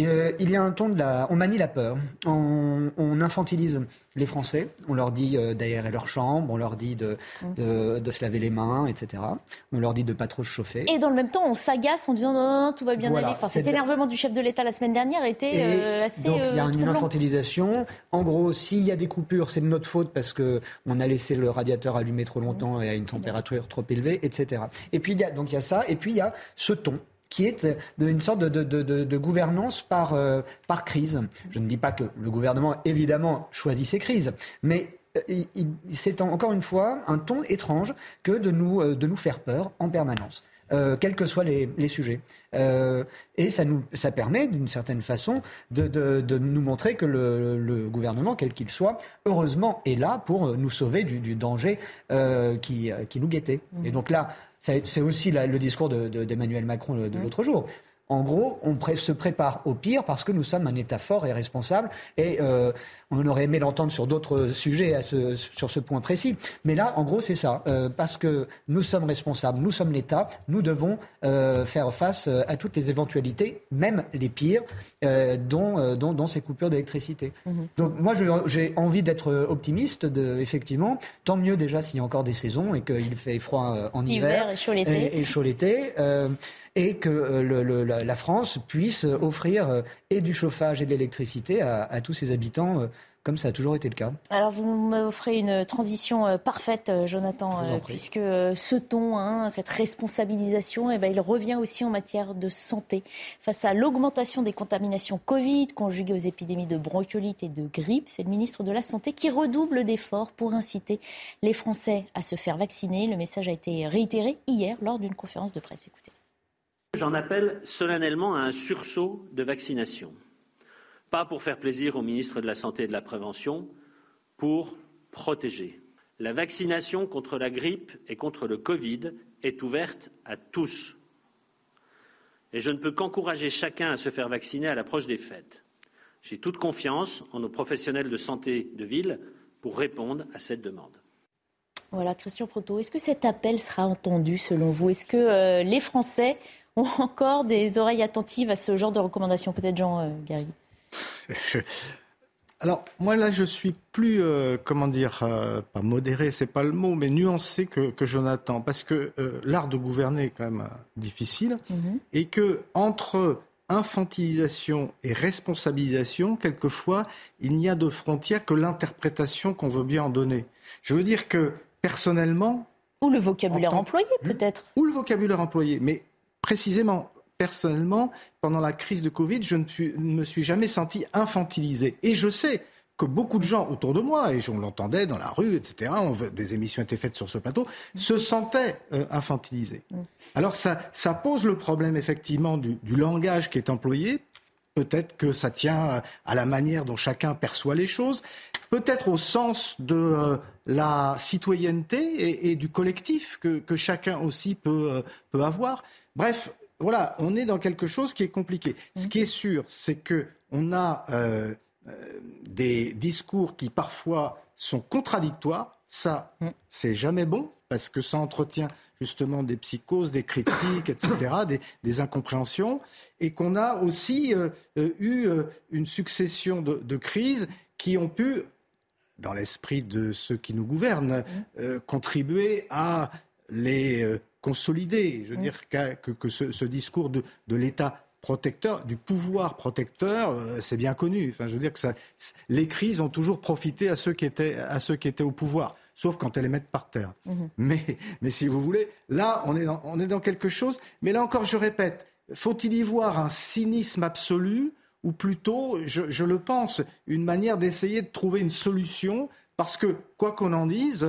Euh, il y a un ton de la, on manie la peur, on, on infantilise les Français, on leur dit euh, d'aérer leur chambre, on leur dit de, mm. de, de, se laver les mains, etc. On leur dit de pas trop se chauffer. Et dans le même temps, on s'agace en disant non, non, non tout va bien aller. Enfin, cet énervement du chef de l'État la semaine dernière était euh, assez. Donc il y a une infantilisation. En gros, s'il y a des coupures, c'est de notre faute parce que on a laissé le radiateur allumé trop longtemps et à une température trop élevée, etc. Et puis il y a, donc il y a ça, et puis il y a ce ton qui est une sorte de, gouvernance par, euh, par crise. Je ne dis pas que le gouvernement, évidemment, choisit ses crises, mais euh, c'est encore une fois un ton étrange que de nous, euh, faire peur en permanence. Euh, quels que soient les, sujets. Euh, et ça, nous, ça permet, d'une certaine façon, de, nous montrer que le, gouvernement, quel qu'il soit, heureusement, est là pour nous sauver du, danger euh, qui, nous guettait. Et donc là, c'est aussi la, le discours d'Emmanuel de, Macron de, de l'autre jour. En gros, on pré se prépare au pire parce que nous sommes un État fort et responsable. Et euh, on aurait aimé l'entendre sur d'autres sujets à ce, sur ce point précis. Mais là, en gros, c'est ça. Euh, parce que nous sommes responsables, nous sommes l'État, nous devons euh, faire face euh, à toutes les éventualités, même les pires, euh, dont, euh, dont, dont, ces coupures d'électricité. -hmm. Donc moi, j'ai envie d'être optimiste, de, effectivement. Tant mieux déjà s'il y a encore des saisons et qu'il fait froid en hiver. hiver et chaud l'été. Et, et chaud l'été et que le, le, la France puisse offrir et du chauffage et de l'électricité à, à, tous ses habitants comme ça a toujours été le cas. Alors vous m'offrez une transition euh, parfaite, euh, Jonathan, euh, puisque ce ton, hein, cette responsabilisation, eh ben, il revient aussi en matière de santé. Face à l'augmentation des contaminations Covid, conjuguées aux épidémies de bronchiolite et de grippe, c'est le ministre de la Santé qui redouble d'efforts pour inciter les Français à se faire vacciner. Le message a été réitéré hier lors d'une conférence de presse. Écoutez. J'en appelle solennellement à un sursaut de vaccination pas pour faire plaisir au ministre de la Santé et de la Prévention, pour protéger. La vaccination contre la grippe et contre le Covid est ouverte à tous. Et je ne peux qu'encourager chacun à se faire vacciner à l'approche des fêtes. J'ai toute confiance en nos professionnels de santé de ville pour répondre à cette demande. Voilà, Christian Proto, est-ce que cet appel sera entendu selon vous? Est-ce que euh, les Français *laughs* ont encore des oreilles attentives à ce genre de recommandations Peut-être Jean euh, Gary? Alors, moi, là, je suis plus, euh, comment dire, euh, pas modéré, c'est pas le mot, mais nuancé que, que Jonathan. Parce que euh, l'art de gouverner est quand même difficile. -hmm. Et que entre infantilisation et responsabilisation, quelquefois, il n'y a de frontière que l'interprétation qu'on veut bien en donner. Je veux dire que, personnellement... Ou le vocabulaire employé, peut-être. Ou le vocabulaire employé. Mais précisément, personnellement, pendant la crise de Covid, je ne, me suis jamais senti infantilisé. Et je sais que beaucoup de gens autour de moi, et on l'entendait dans la rue, etc., des émissions étaient faites sur ce plateau, se sentaient euh, infantilisés. Mm. Alors ça, ça, pose le problème effectivement du, langage qui est employé. Peut-être que ça tient euh, à la manière dont chacun perçoit les choses, peut-être au sens de euh, la citoyenneté et, du collectif que, que, chacun aussi peut, peut avoir. Bref, voilà, on est dans quelque chose qui est compliqué. Ce qui est sûr, c'est que on a euh, euh, des discours qui parfois sont contradictoires. Ça, mm. c'est jamais bon parce que ça entretient justement des psychoses, des critiques, etc., des, incompréhensions, et qu'on a aussi euh, eu une succession de, crises qui ont pu, dans l'esprit de ceux qui nous gouvernent, mm. contribuer à les consolider. Je veux dire que, ce, discours de, l'État protecteur, du pouvoir protecteur, euh, c'est bien connu. Enfin, je veux dire que ça, les crises ont toujours profité à ceux qui étaient, à ceux qui étaient au pouvoir, sauf quand elles les mettent par terre. Mm-hmm. Mais, mais si vous voulez, là, on est, dans, on est dans quelque chose. Mais là encore, je répète, faut-il y voir un cynisme absolu ou plutôt, je, je le pense, une manière d'essayer de trouver une solution parce que, quoi qu'on en dise,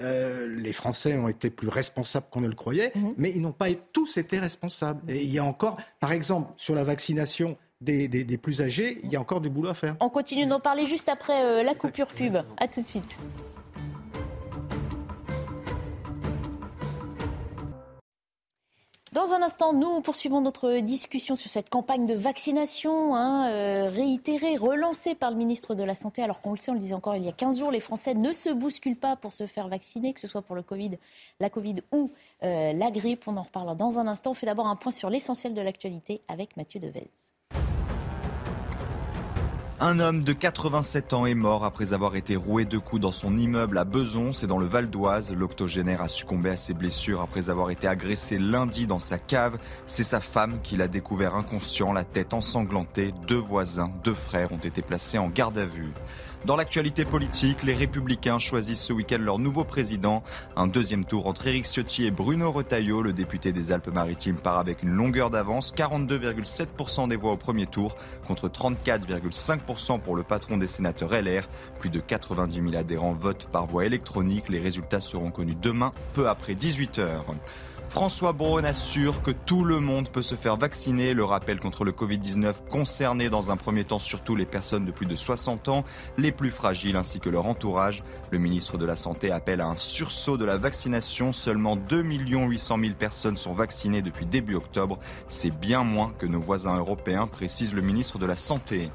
euh, les Français ont été plus responsables qu'on ne le croyait, mhm. mais ils n'ont pas tous été responsables. Et il y a encore, par exemple, sur la vaccination des, plus âgés, il y a encore du boulot à faire. On continue d'en parler juste après euh, la coupure pub. A tout de suite. Dans un instant, nous poursuivons notre discussion sur cette campagne de vaccination hein, euh, réitérée, relancée par le ministre de la Santé, alors qu'on le sait, on le disait encore il y a 15 jours, les Français ne se bousculent pas pour se faire vacciner, que ce soit pour le Covid, la Covid ou euh, la grippe. On en reparlera dans un instant. On fait d'abord un point sur l'essentiel de l'actualité avec Mathieu Devez. Un homme de 87 ans est mort après avoir été roué de coups dans son immeuble à Beson, c'est dans le Val d'Oise. L'octogénaire a succombé à ses blessures après avoir été agressé lundi dans sa cave. C'est sa femme qui l'a découvert inconscient, la tête ensanglantée. Deux voisins, deux frères ont été placés en garde à vue. Dans l'actualité politique, les Républicains choisissent ce week-end leur nouveau président. Un deuxième tour entre Éric Ciotti et Bruno Retailleau, le député des Alpes-Maritimes, part avec une longueur d'avance, 42,7% des voix au premier tour contre 34,5% pour le patron des sénateurs LR. Plus de 90 000 adhérents votent par voie électronique. Les résultats seront connus demain, peu après 18 h François Braun assure que tout le monde peut se faire vacciner. Le rappel contre le Covid-19 concernait dans un premier temps surtout les personnes de plus de 60 ans, les plus fragiles ainsi que leur entourage. Le ministre de la Santé appelle à un sursaut de la vaccination. Seulement 2 800 000 personnes sont vaccinées depuis début octobre. C'est bien moins que nos voisins européens, précise le ministre de la Santé.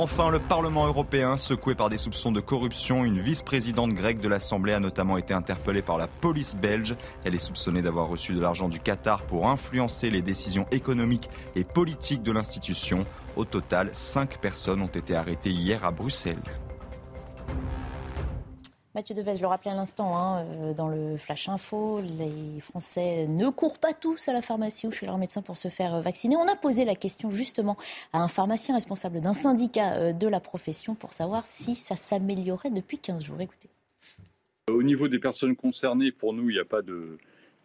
Enfin, le Parlement européen, secoué par des soupçons de corruption, une vice-présidente grecque de l'Assemblée a notamment été interpellée par la police belge. Elle est soupçonnée d'avoir reçu de l'argent du Qatar pour influencer les décisions économiques et politiques de l'institution. Au total, cinq personnes ont été arrêtées hier à Bruxelles. Mathieu Devez le rappelait à l'instant hein, euh, dans le Flash Info, les Français ne courent pas tous à la pharmacie ou chez leur médecin pour se faire euh, vacciner. On a posé la question justement à un pharmacien responsable d'un syndicat euh, de la profession pour savoir si ça s'améliorait depuis 15 jours. Écoutez. Au niveau des personnes concernées, pour nous, il n'y a pas de...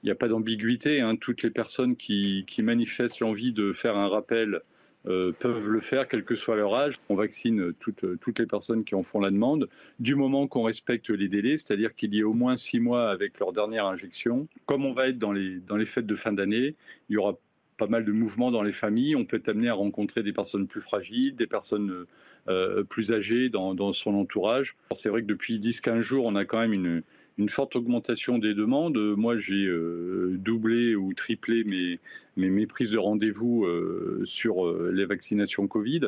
Il a pas d'ambiguïté. Hein. Toutes les personnes qui, manifestent l'envie de faire un rappel peuvent le faire, quel que soit leur âge. On vaccine toutes, toutes les personnes qui en font la demande, du moment qu'on respecte les délais, c'est-à-dire qu'il y ait au moins six mois avec leur dernière injection. Comme on va être dans les, dans les fêtes de fin d'année, il y aura pas mal de mouvements dans les familles. On peut être amené à rencontrer des personnes plus fragiles, des personnes euh, plus âgées dans, dans son entourage. C'est vrai que depuis 10-15 jours, on a quand même une, une forte augmentation des demandes. Moi, j'ai euh, doublé ou triplé mes, mes, prises de rendez-vous euh, sur euh, les vaccinations Covid.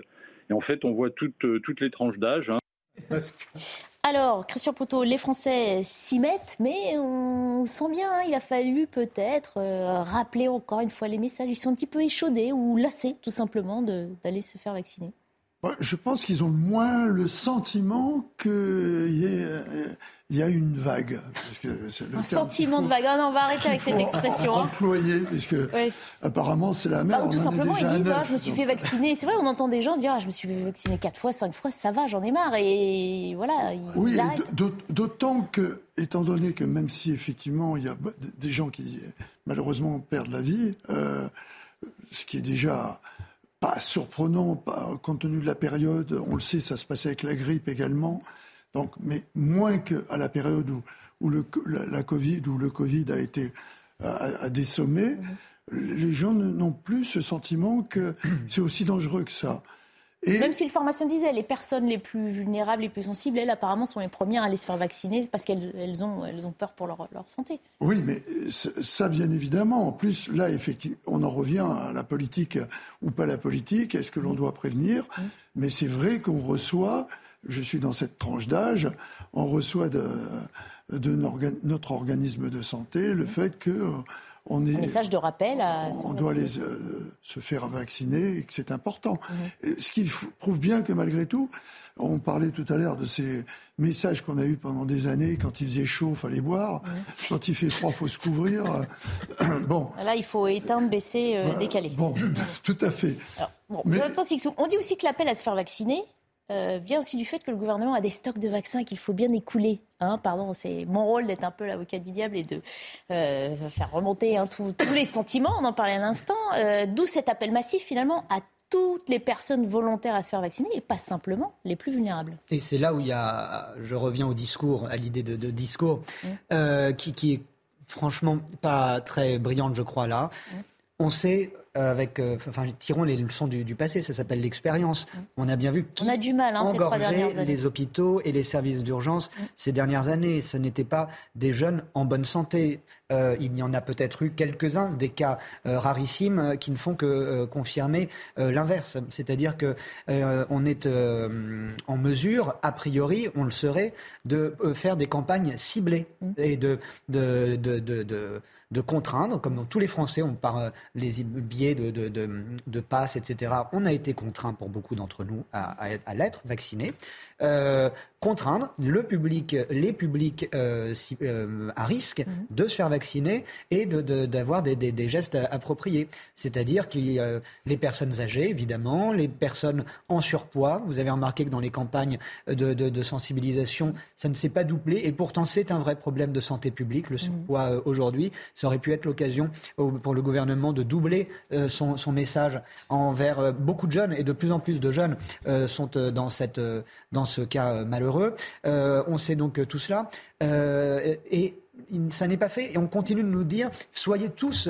Et en fait, on voit toutes, toutes les tranches d'âge. Hein. Alors, Christian Poteau, les Français s'y mettent, mais on le sent bien, hein, il a fallu peut-être rappeler encore une fois les messages. Ils sont un petit peu échaudés ou lassés, tout simplement, d'aller se faire vacciner. Je pense qu'ils ont moins le sentiment qu'il y ait il y a une vague. un sentiment de vague. Ah non, on va arrêter avec cette expression. Hein. Employé, puisque apparemment c'est la même. tout simplement, ils disent ah, je me suis fait vacciner. C'est vrai, on entend des gens dire ah, je me suis fait vacciner quatre fois, cinq fois, ça va, j'en ai marre. Et voilà. Ils oui, d'autant que, étant donné que même si effectivement il y a des gens qui malheureusement perdent la vie, euh, ce qui est déjà pas surprenant, pas, compte tenu de la période, on le sait, ça se passait avec la grippe également. Donc, mais moins qu'à la période où, où le, la, Covid, où le Covid a été à, des sommets, les gens n'ont plus ce sentiment que *clears throat* c'est aussi dangereux que ça. Et... Même si le formation disait, les personnes les plus vulnérables, les plus sensibles, elles apparemment sont les premières à aller se faire vacciner parce qu'elles elles ont, elles ont peur pour leur, leur, santé. Oui, mais ça, bien évidemment. En plus, là, effectivement, on en revient à la politique ou pas la politique. Est-ce que l'on doit prévenir? Mais c'est vrai qu'on reçoit je suis dans cette tranche d'âge, on reçoit de, notre organisme de santé le fait que euh, on est, un message de rappel. on doit les, euh, se faire vacciner et que c'est important. Ce qui prouve bien que malgré tout, on parlait tout à l'heure de ces messages qu'on a eus pendant des années. Quand il faisait chaud, fallait boire. Quand il fait froid, faut se couvrir. *coughs* bon. Là, il faut éteindre, baisser, euh, décaler. Bon, *coughs* tout à fait. bon, Mais... on dit aussi que l'appel à se faire vacciner, euh, vient aussi du fait que le gouvernement a des stocks de vaccins qu'il faut bien écouler. Hein, pardon, c'est mon rôle d'être un peu l'avocat du diable et de euh, faire remonter hein, tous les sentiments. On en parlait à l'instant. Euh, d'où cet appel massif finalement à toutes les personnes volontaires à se faire vacciner et pas simplement les plus vulnérables. Et c'est là où il y a, je reviens au discours, à l'idée de, discours, mmh. qui, qui, est franchement pas très brillante, je crois là. Mmh. On sait avec, euh, enfin, tirons les leçons du, passé. Ça s'appelle l'expérience. Mm. On a bien vu qui on a du mal, hein, les hôpitaux et les services d'urgence mm. ces dernières années. Ce n'étaient pas des jeunes en bonne santé. Euh, il y en a peut-être eu quelques-uns, des cas rarissimes, qui ne font que confirmer l'inverse. C'est-à-dire que on est en mesure, a priori, on le serait, de faire des campagnes ciblées mm. et de, de, de, de de contraindre, comme dans tous les Français, on parle les de, de, etc. On a été contraints pour beaucoup d'entre nous à, à l'être vaccinés. Euh, contraindre le public, les publics euh, euh, à risque mhm. de se faire vacciner et d'avoir de, des, des, gestes appropriés. C'est-à-dire que les personnes âgées, évidemment, les personnes en surpoids. Vous avez remarqué que dans les campagnes de, sensibilisation, ça ne s'est pas doublé et pourtant c'est un vrai problème de santé publique, le mhm. surpoids aujourd'hui. Ça aurait pu être l'occasion pour le gouvernement de doubler son, son, message envers beaucoup de jeunes et de plus en plus de jeunes sont dans cette dans ce cas euh, malheureux. Euh, on sait donc tout cela. Euh, et ça n'est pas fait et on continue de nous dire soyez tous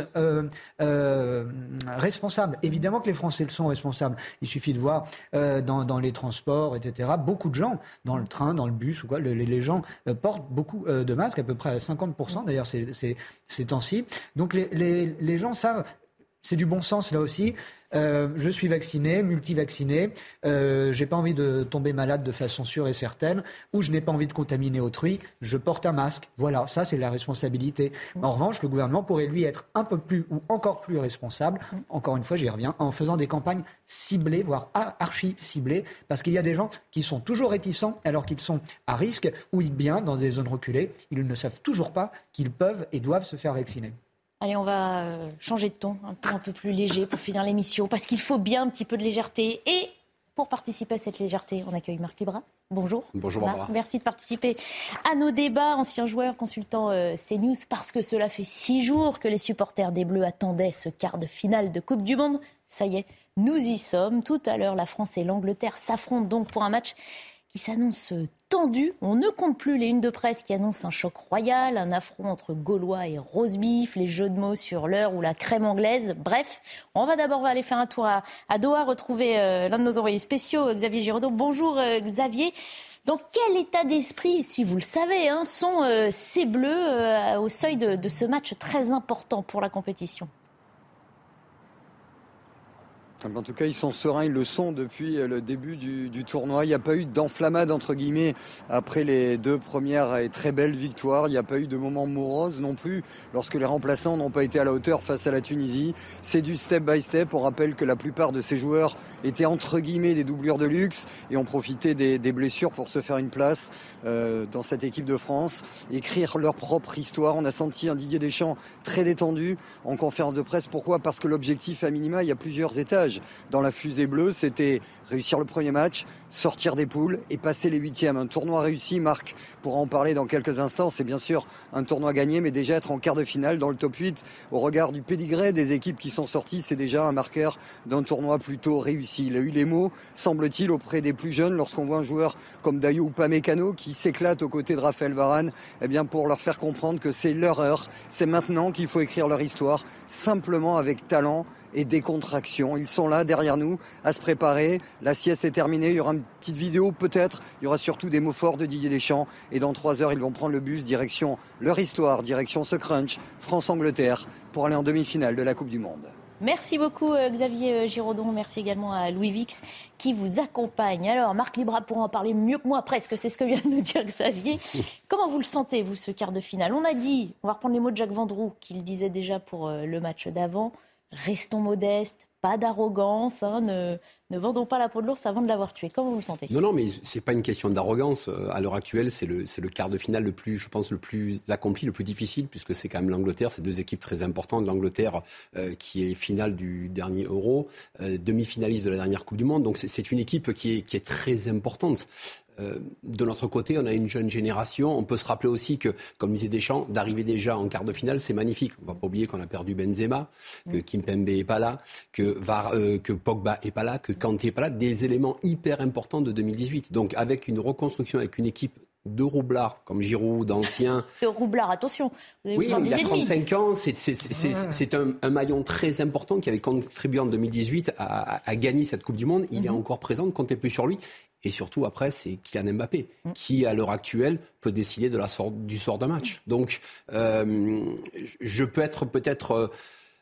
responsables. Évidemment que les Français le sont responsables. Il suffit de voir dans, les transports, etc. Beaucoup de gens dans le train, dans le bus ou quoi, les, gens portent beaucoup de masques, à peu près à 50% d'ailleurs ces, temps-ci. Donc les, les gens savent. C'est du bon sens là aussi. Euh, je suis vacciné, multivacciné, euh, j'ai pas envie de tomber malade de façon sûre et certaine, ou je n'ai pas envie de contaminer autrui, je porte un masque. Voilà, ça c'est la responsabilité. En revanche, le gouvernement pourrait lui être un peu plus ou encore plus responsable, encore une fois j'y reviens, en faisant des campagnes ciblées, voire archi ciblées, parce qu'il y a des gens qui sont toujours réticents alors qu'ils sont à risque ou bien dans des zones reculées, ils ne savent toujours pas qu'ils peuvent et doivent se faire vacciner. Allez, on va euh, changer de ton, un ton un peu plus léger pour finir l'émission, parce qu'il faut bien un petit peu de légèreté. Et pour participer à cette légèreté, on accueille Marc Libra. Bonjour. Bonjour Barbara. Merci de participer à nos débats, ancien joueur, consultant euh, CNews, parce que cela fait six jours que les supporters des Bleus attendaient ce quart de finale de Coupe du Monde. Ça y est, nous y sommes. Tout à l'heure, la France et l'Angleterre s'affrontent donc pour un match qui s'annonce tendu. On ne compte plus les unes de presse qui annoncent un choc royal, un affront entre Gaulois et Rosebif, les jeux de mots sur l'heure ou la crème anglaise. Bref, on va d'abord aller faire un tour à, Doha, retrouver euh, l'un de nos envoyés spéciaux, Xavier Giraudot. Bonjour euh, Xavier. Dans quel état d'esprit, si vous le savez, hein, sont euh, ces Bleus au seuil de ce match très important pour la compétition? En tout cas, ils sont sereins, ils le sont depuis le début du, tournoi. Il n'y a pas eu d'enflammade, entre guillemets, après les deux premières et très belles victoires. Il n'y a pas eu de moment morose non plus lorsque les remplaçants n'ont pas été à la hauteur face à la Tunisie. C'est du step by step. On rappelle que la plupart de ces joueurs étaient, entre guillemets, des doublures de luxe et ont profité des, blessures pour se faire une place euh, dans cette équipe de France. Écrire leur propre histoire. On a senti un Didier Deschamps très détendu en conférence de presse. Pourquoi? Parce que l'objectif, à minima, il y a plusieurs étages dans la fusée bleue. C'était réussir le premier match, sortir des poules et passer les huitièmes. Un tournoi réussi, Marc pourra en parler dans quelques instants. C'est bien sûr un tournoi gagné, mais déjà être en quart de finale dans le top 8, au regard du pédigré des équipes qui sont sorties, c'est déjà un marqueur d'un tournoi plutôt réussi. Il a eu les mots, semble-t-il, auprès des plus jeunes lorsqu'on voit un joueur comme Dayo Pamecano qui s'éclate aux côtés de Raphaël Varane, eh bien pour leur faire comprendre que c'est leur heure, c'est maintenant qu'il faut écrire leur histoire, simplement avec talent et décontraction. Ils sont là derrière nous à se préparer. La sieste est terminée. Il y aura une petite vidéo peut-être. Il y aura surtout des mots forts de Didier Deschamps. Et dans trois heures, ils vont prendre le bus direction leur histoire, direction ce crunch, France-Angleterre, pour aller en demi-finale de la Coupe du Monde. Merci beaucoup euh, Xavier euh, Giraudon. Merci également à Louis Vix qui vous accompagne. Alors Marc Libra pourra en parler mieux que moi presque, c'est ce que vient de nous dire Xavier. *laughs* Comment vous le sentez, vous, ce quart de finale? On a dit, on va reprendre les mots de Jacques Vendroux, qu'il disait déjà pour euh, le match d'avant, restons modestes, pas d'arrogance, hein, ne, vendons pas la peau de l'ours avant de l'avoir tué. Comment vous le sentez? Non, non, mais c'est pas une question d'arrogance. Euh, à l'heure actuelle, c'est le, le, quart de finale le plus, je pense, le plus accompli, le plus difficile, puisque c'est quand même l'Angleterre. C'est deux équipes très importantes. L'Angleterre, euh, qui est finale du dernier Euro, euh, demi-finaliste de la dernière Coupe du Monde. Donc c'est une équipe qui est, qui est très importante. Euh, de notre côté, on a une jeune génération. On peut se rappeler aussi que, comme disait Deschamps, d'arriver déjà en quart de finale, c'est magnifique. On ne va pas oublier qu'on a perdu Benzema, que Kimpembe n'est pas là, que, euh, que Pogba n'est pas là, que Kanté n'est pas là. Des éléments hyper importants de 2018. Donc, avec une reconstruction, avec une équipe de roublards comme Giroud, d'anciens. *laughs* De roublards, attention. oui, il a 35 ans, c'est un, maillon très important qui avait contribué en 2018 à, gagner cette Coupe du Monde. Il est mhm. encore présent, ne comptez plus sur lui. Et surtout, après, c'est Kylian Mbappé, mm. qui, à l'heure actuelle, peut décider de la du sort d'un match. Donc, euh, je peux être peut-être euh,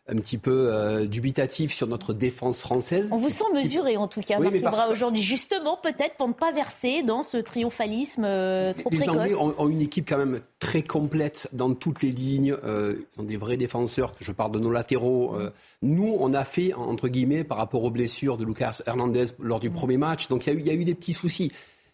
un petit peu euh, dubitatif sur notre défense française. On vous sent mesuré en tout cas, oui, Marc aujourd'hui, justement peut-être pour ne pas verser dans ce triomphalisme euh, trop précoce. Les Anglais ont, une équipe quand même très complète dans toutes les lignes. Euh, ils ont des vrais défenseurs, je parle de nos latéraux. nous, on a fait, entre guillemets, par rapport aux blessures de Lucas Hernandez lors du mm. premier match, donc il y, y, a eu des petits soucis.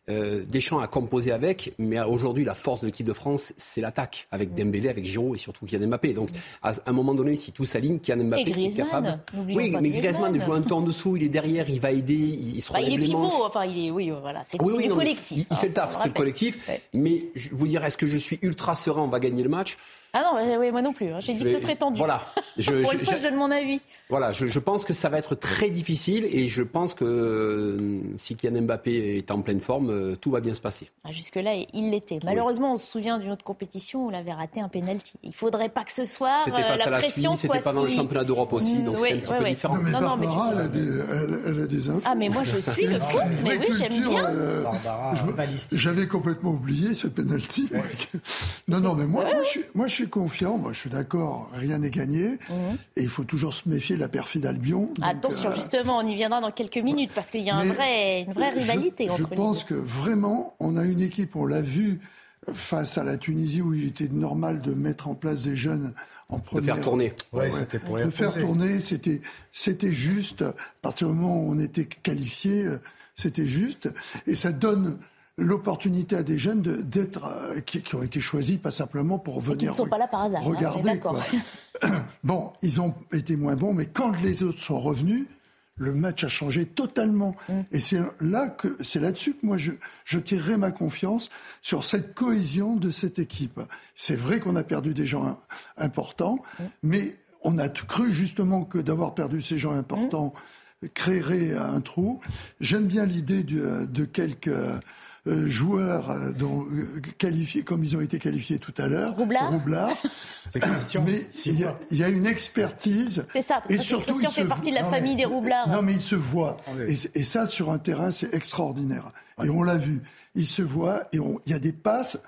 Euh, Deschamps a composé avec, mais aujourd'hui, la force de l'équipe de France, c'est l'attaque, avec Dembélé, avec Giroud et surtout Kylian Mbappé. Donc, à un moment donné, si tout s'aligne, Kylian Mbappé est capable. Oui, mais Griezmann joue un temps en dessous, il est derrière, il va aider, il sera bah, Il est pivot, enfin, il est, oui, voilà, c'est oui, le collectif. Il, fait le taf, c'est le collectif. Mais je vous dire, est-ce que je suis ultra serein, on va gagner le match ah non, oui, moi non plus. Hein. J'ai dit que ce serait tendu. Voilà. *laughs* Je, Pour une fois, je donne mon avis. Voilà, je, pense que ça va être très difficile et je pense que euh, si Kylian Mbappé est en pleine forme, euh, tout va bien se passer. Ah, jusque-là, il l'était. Malheureusement, on se souvient d'une autre compétition où il avait raté un penalty. Il faudrait pas que ce soir, c'était euh, la, la pression C'était pas dans le championnat d'Europe aussi, donc c'était un petit peu différent. Non, mais non, mais elle, a des, elle, a des infos. Ah, mais moi, je suis le foot, mais oui, j'aime bien. J'avais complètement oublié ce penalty. *laughs* non, non, mais moi, moi, je suis, moi, je suis confiant. Moi, je suis d'accord, rien n'est gagné. Mhm. Et il faut toujours se méfier de la perfide Albion. Attention, euh, justement, on y viendra dans quelques minutes parce qu'il y a un vrai, une vraie rivalité je, entre Je pense que vraiment, on a une équipe, on l'a vu face à la Tunisie où il était normal de mettre en place des jeunes en première. De faire tourner. Ouais, c'était pour De faire tourner, c'était, c'était juste. À partir du moment où on était qualifié, euh, c'était juste. Et ça donne l'opportunité à des jeunes d'être euh, qui, ont été choisis pas simplement pour venir. Ils ne sont pas là par hasard. Hein, regarder. *coughs* bon, ils ont été moins bons, mais quand les autres sont revenus, le match a changé totalement. Mm. Et c'est là que c'est là-dessus que moi je, je tirerai ma confiance sur cette cohésion de cette équipe. C'est vrai qu'on a perdu des gens importants, mm. mais on a cru justement que d'avoir perdu ces gens importants mm. créerait un trou. J'aime bien l'idée de, de quelques joueurs euh, dont, euh, qualifiés comme ils ont été qualifiés tout à l'heure. Roublard. Roublard. *laughs* mais il y, a, une expertise. C'est ça, parce et que surtout, Christian fait partie de la famille des Roublards. Non, mais il se voit. Et, ça, sur un terrain, c'est extraordinaire. Et on l'a vu. Il se voit et il y a des passes.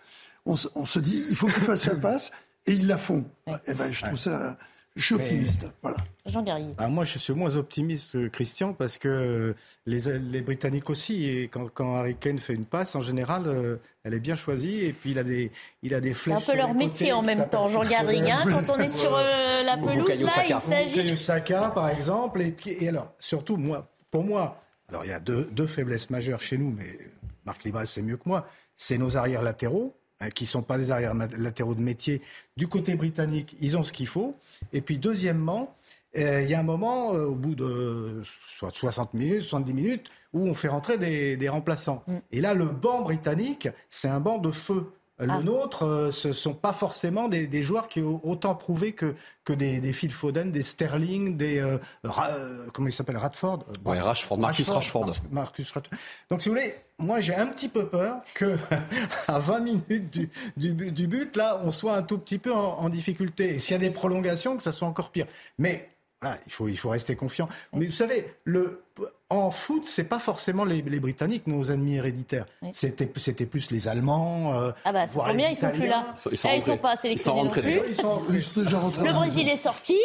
On, se dit, il faut qu'ils fassent la *laughs* passe et ils la font. Et eh ben, je trouve ça Je suis optimiste. Voilà. Jean. Ah, moi, je suis moins optimiste, que Christian, parce que les, les Britanniques aussi, et quand, quand, Harry Kane fait une passe, en général, euh, elle est bien choisie, et puis il a des, il a des flèches. C'est un peu leur métier en même temps, Jean *laughs* Garrigue. Hein, quand on est sur euh, la pelouse, là, il s'agit. Saka, par exemple, et, et alors, surtout, moi, pour moi, alors il y a deux, deux faiblesses majeures chez nous, mais Marc Libral, c'est mieux que moi, c'est nos arrières latéraux qui ne sont pas des arrières latéraux de métier. Du côté britannique, ils ont ce qu'il faut. Et puis, deuxièmement, euh, il y a un moment, euh, au bout de soit 60 minutes, 70 minutes, où on fait rentrer des, des remplaçants. Mm. Et là, le banc britannique, c'est un banc de feu. Le ah. nôtre, euh, ce ne sont pas forcément des, des, joueurs qui ont autant prouvé que, que des, des Phil Foden, des Sterling, des. Euh, Ra, comment il s'appelle Radford Oui, Rashford, Marcus Rashford. Rashford. Marcus Rashford. Donc, si vous voulez, moi, j'ai un petit peu peur que *laughs* à 20 minutes du, du, du, but, là, on soit un tout petit peu en, en difficulté. Et s'il y a des prolongations, que ça soit encore pire. Mais voilà, il faut, il faut rester confiant. Mais vous savez, le, en foot, c'est pas forcément les, les, Britanniques, nos ennemis héréditaires. Oui. C'était, c'était plus les Allemands. Euh, ah bah, voire combien les ils sont plus là ils sont, ils, ils sont pas sélectionnés. Ils sont, ils sont déjà le Brésil est sorti.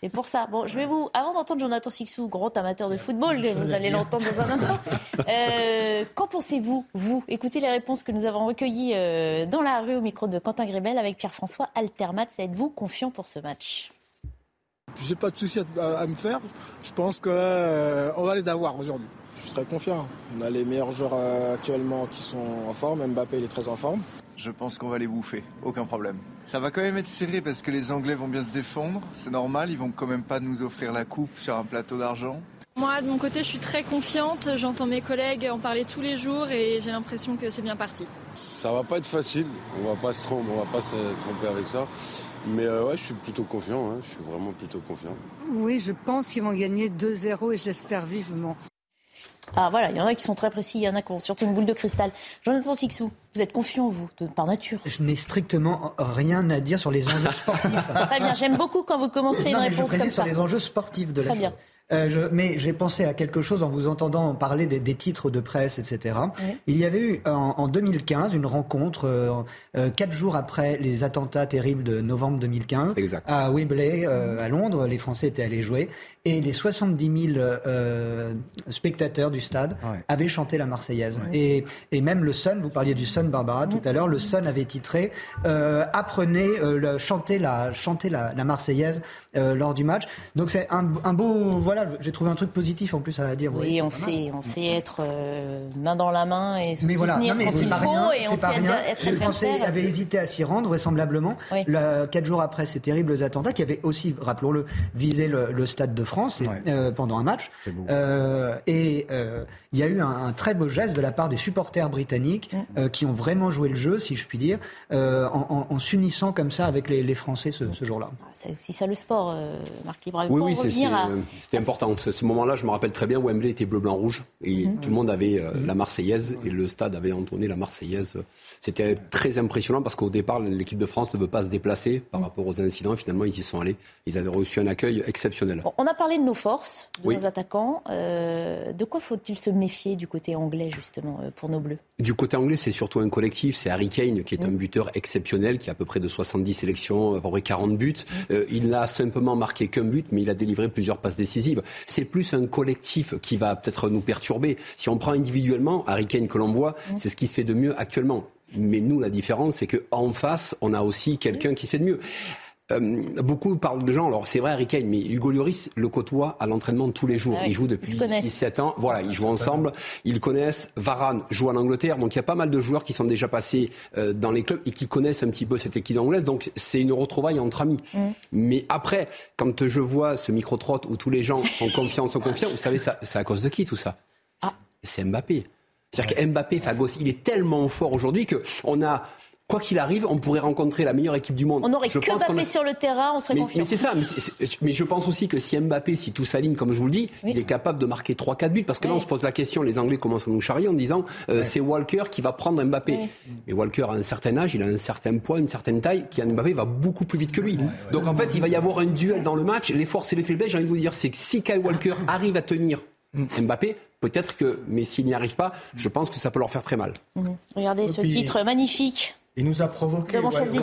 C'est pour ça. Bon, je vais vous, avant d'entendre Jonathan Sixou, grand amateur de football, vous allez l'entendre dans un instant. *laughs* Euh, qu'en pensez-vous, vous? Écoutez les réponses que nous avons recueillies euh, dans la rue au micro de Quentin Grébel avec Pierre-François Altermat. Êtes-vous confiant pour ce match? J'ai pas de souci à, à, me faire. Je pense qu'on euh, va les avoir aujourd'hui. Je suis très confiant. On a les meilleurs joueurs euh, actuellement qui sont en forme. Mbappé, il est très en forme. Je pense qu'on va les bouffer, aucun problème. Ça va quand même être serré parce que les Anglais vont bien se défendre, c'est normal, ils vont quand même pas nous offrir la coupe sur un plateau d'argent. Moi, de mon côté, je suis très confiante. J'entends mes collègues en parler tous les jours et j'ai l'impression que c'est bien parti. Ça va pas être facile. On va pas se tromper, on va pas se tromper avec ça. Mais euh, ouais, je suis plutôt confiant, hein. je suis vraiment plutôt confiant. Oui, je pense qu'ils vont gagner 2-0 et je l'espère vivement. Ah voilà, il y en a qui sont très précis, il y en a qui ont surtout une boule de cristal. Jonathan Sixou, vous êtes confiant, vous, de, par nature Je n'ai strictement rien à dire sur les enjeux *laughs* sportifs. très bien, j'aime beaucoup quand vous commencez non, une réponse je comme sur ça. les enjeux sportifs de très la bien. chose. Euh, je, mais j'ai pensé à quelque chose en vous entendant parler des, des titres de presse, etc. Oui. Il y avait eu en, en 2015 une rencontre, euh, euh, quatre jours après les attentats terribles de novembre 2015, exact. à Wembley, euh, à Londres. Les Français étaient allés jouer. Et les 70 000 euh, spectateurs du stade ouais. avaient chanté la Marseillaise. Ouais. Et, et, même le Sun, vous parliez du Sun, Barbara, tout à l'heure, le Sun avait titré euh, Apprenez, le, chantez, la, chantez la, la Marseillaise lors du match. Donc c'est un, un, beau. Voilà, j'ai trouvé un truc positif en plus à dire. Oui, on, sait, on sait être euh, main dans la main et se mais soutenir voilà. non, mais quand il faut. Rien, et on sait rien. être Les Français avaient hésité à s'y rendre, vraisemblablement. Oui. Le, quatre jours après ces terribles attentats, qui avaient aussi, rappelons-le, visé le, le, Stade de France et, ouais. euh, pendant un match. Euh, et euh, il y a eu un, un, très beau geste de la part des supporters britanniques mm. qui ont vraiment joué le jeu, si je puis dire, euh, en, en, en s'unissant comme ça avec les, les Français ce, ce jour-là. C'est aussi ça le sport, Marc Libra. Oui, oui, c'était à... important. Ce, ce moment-là, je me rappelle très bien, Wembley était bleu-blanc-rouge et mm. tout le monde avait euh, mm. la Marseillaise et le stade avait entonné la Marseillaise. C'était très impressionnant parce qu'au départ, l'équipe de France ne veut pas se déplacer par rapport aux incidents. Finalement, ils y sont allés. Ils avaient reçu un accueil exceptionnel. Bon, on a parlé de nos forces, de oui. nos attaquants. Euh, de quoi faut-il se méfier du côté anglais, justement, euh, pour nos Bleus? Du côté anglais, c'est surtout un collectif. C'est Harry Kane, qui est un buteur exceptionnel, qui a à peu près de 70 sélections, à peu près 40 buts. Euh, il n'a simplement marqué qu'un but, mais il a délivré plusieurs passes décisives. C'est plus un collectif qui va peut-être nous perturber. Si on prend individuellement, Harry Kane que l'on voit, c'est ce qui se fait de mieux actuellement. Mais nous, la différence, c'est qu'en face, on a aussi quelqu'un qui fait de mieux. Euh, beaucoup parlent de gens, alors c'est vrai Harry Kane, mais Hugo Lloris le côtoie à l'entraînement tous les jours. Ah oui, ils jouent depuis 6-7 ans. Voilà, ils jouent ensemble. Ils connaissent. Varane joue en Angleterre. Donc il y a pas mal de joueurs qui sont déjà passés euh, dans les clubs et qui connaissent un petit peu cette équipe anglaise. Donc c'est une retrouvaille entre amis. Mm. Mais après, quand je vois ce micro-trotte où tous les gens sont confiants, sont confiants, vous savez, c'est à cause de qui tout ça? Ah. C'est Mbappé. C'est-à-dire ouais. que Mbappé, Fagos, il est tellement fort aujourd'hui qu'on a quoi qu'il arrive, on pourrait rencontrer la meilleure équipe du monde. On n'aurait que Mbappé a... sur le terrain, on serait mais, confiant. Mais c'est ça. Mais, mais, je pense aussi que si Mbappé, si tout s'aligne, comme je vous le dis, oui. il est capable de marquer 3-4 buts. Parce que oui. là, on se pose la question, les Anglais commencent à nous charrier en disant euh, c'est Walker qui va prendre Mbappé. Oui. Mais Walker a un certain âge, il a un certain poids, une certaine taille. Kylian Mbappé va beaucoup plus vite que lui. Donc en fait, il va y avoir un duel dans le match. Les forces et les faiblesses, j'ai envie de vous dire, c'est que si Kyle Walker *coughs* arrive à tenir Mbappé, peut-être que, mais s'il n'y arrive pas, je pense que ça peut leur faire très mal. Mmh. Regardez ce puis... titre magnifique Il nous a provoqué. *laughs* Regardez.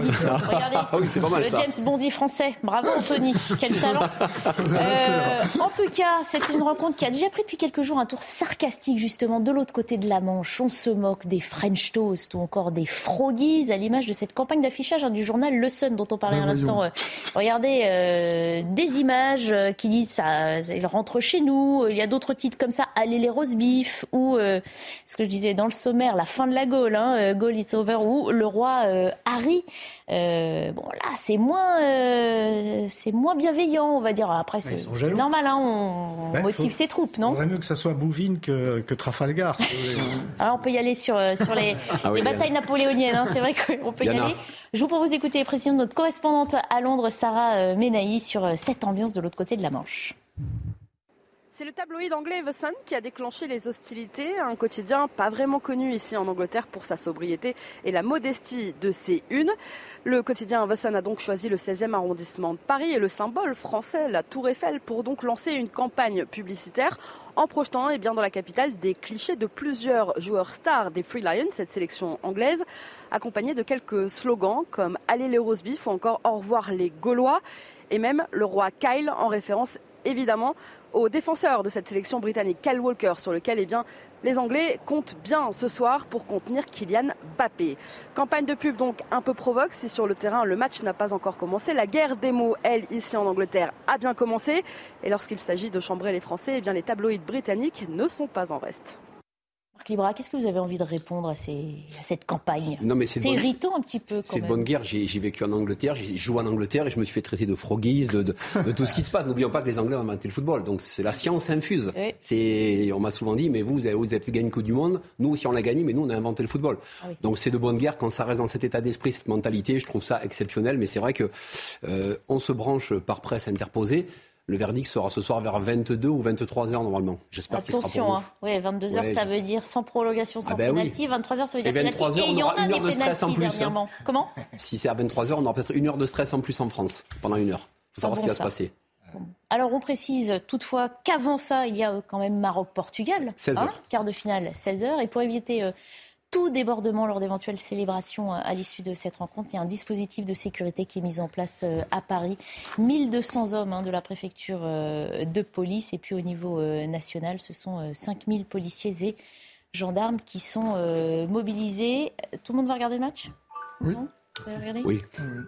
Ah oui, c'est pas mal, le ça. James Bondy français. Bravo Anthony. *laughs* Quel talent. Euh, en tout cas, c'est une rencontre qui a déjà pris depuis quelques jours un tour sarcastique justement de l'autre côté de la Manche. On se moque des French Toast ou encore des Froggies à l'image de cette campagne d'affichage hein, du journal Le Sun dont on parlait à l'instant. Euh, regardez euh, des images euh, qui disent ça, il rentre chez nous. Il y a d'autres titres comme ça, Allez les roast beef ou euh, ce que je disais dans le sommaire, la fin de la Gaule, hein, Gaule is over ou le roi euh, Harry. Euh, bon là, c'est moins, euh, c'est moins bienveillant, on va dire. Après, c'est normal, hein, on, on Ben, motive faut- ses troupes, Il non vaudrait mieux que ça soit Bouvines que, que Trafalgar. Alors *laughs* on peut y aller sur, sur les, Ah oui, les il y en a. batailles napoléoniennes, hein, c'est vrai qu'on peut Il y, aller. Je vous propose d'écouter les précisions de notre correspondante à Londres, Sarah Menaï, sur cette ambiance de l'autre côté de la Manche. C'est le tabloïd anglais The Sun qui a déclenché les hostilités, un quotidien pas vraiment connu ici en Angleterre pour sa sobriété et la modestie de ses unes. Le quotidien The Sun a donc choisi le 16e arrondissement de Paris et le symbole français, la Tour Eiffel, pour donc lancer une campagne publicitaire en projetant eh dans la capitale des clichés de plusieurs joueurs stars des Free Lions, cette sélection anglaise, accompagnés de quelques slogans comme Allez les beef ou encore Au revoir les Gaulois et même le roi Kyle en référence évidemment au défenseur de cette sélection britannique, Kyle Walker, sur lequel eh bien, les Anglais comptent bien ce soir pour contenir Kylian Mbappé. Campagne de pub donc un peu provoque si sur le terrain le match n'a pas encore commencé. La guerre des mots, elle, ici en Angleterre, a bien commencé. Et lorsqu'il s'agit de chambrer les Français, eh les tabloïds britanniques ne sont pas en reste. Marc Libra, qu'est-ce que vous avez envie de répondre à, ces- à cette campagne Non, mais c'est bonne- irritant un petit peu C'est de bonne guerre. J'ai j'ai vécu en Angleterre, j'ai joué en Angleterre et je me suis fait traiter de froggies, de, de- de tout ce qui se passe. N'oublions pas que les Anglais ont inventé le football. Donc c'est la science infuse. Oui. C'est, on m'a souvent dit, mais vous, vous avez, vous avez gagné une Coupe du Monde. Nous aussi, on l'a gagné, mais nous, on a inventé le football. Ah oui. Donc c'est de bonne guerre quand ça reste dans cet état d'esprit, cette mentalité. Je trouve ça exceptionnel. Mais c'est vrai que euh, on se branche par presse interposée. Le verdict sera ce soir vers 22 ou 23 heures normalement. J'espère qu'il sera pour nous. hein. ouais, 22h, Ouais, ça veut dire sans prolongation, sans Ah ben oui. penalty. 23h, ça veut Et dire penalty. 23 heures, Et on il y en aura a une heure de stress en plus, hein. Comment? Si c'est à 23 heures, on aura peut-être une heure de stress en plus en France pendant une heure. faut savoir Ah ce qui va se passer. Alors on précise toutefois qu'avant ça, il y a euh, quand même Maroc-Portugal. 16 heures. quart de finale, 16h. Et pour éviter euh, tout débordement lors d'éventuelles célébrations euh, à l'issue de cette rencontre, il y a un dispositif de sécurité qui est mis en place euh, à Paris. 1200 hommes hein, de la préfecture euh, de police. Et puis au niveau national, ce sont euh, 5000 policiers et gendarmes qui sont mobilisés. Tout le monde va regarder le match? Oui. Non? Vous Oui.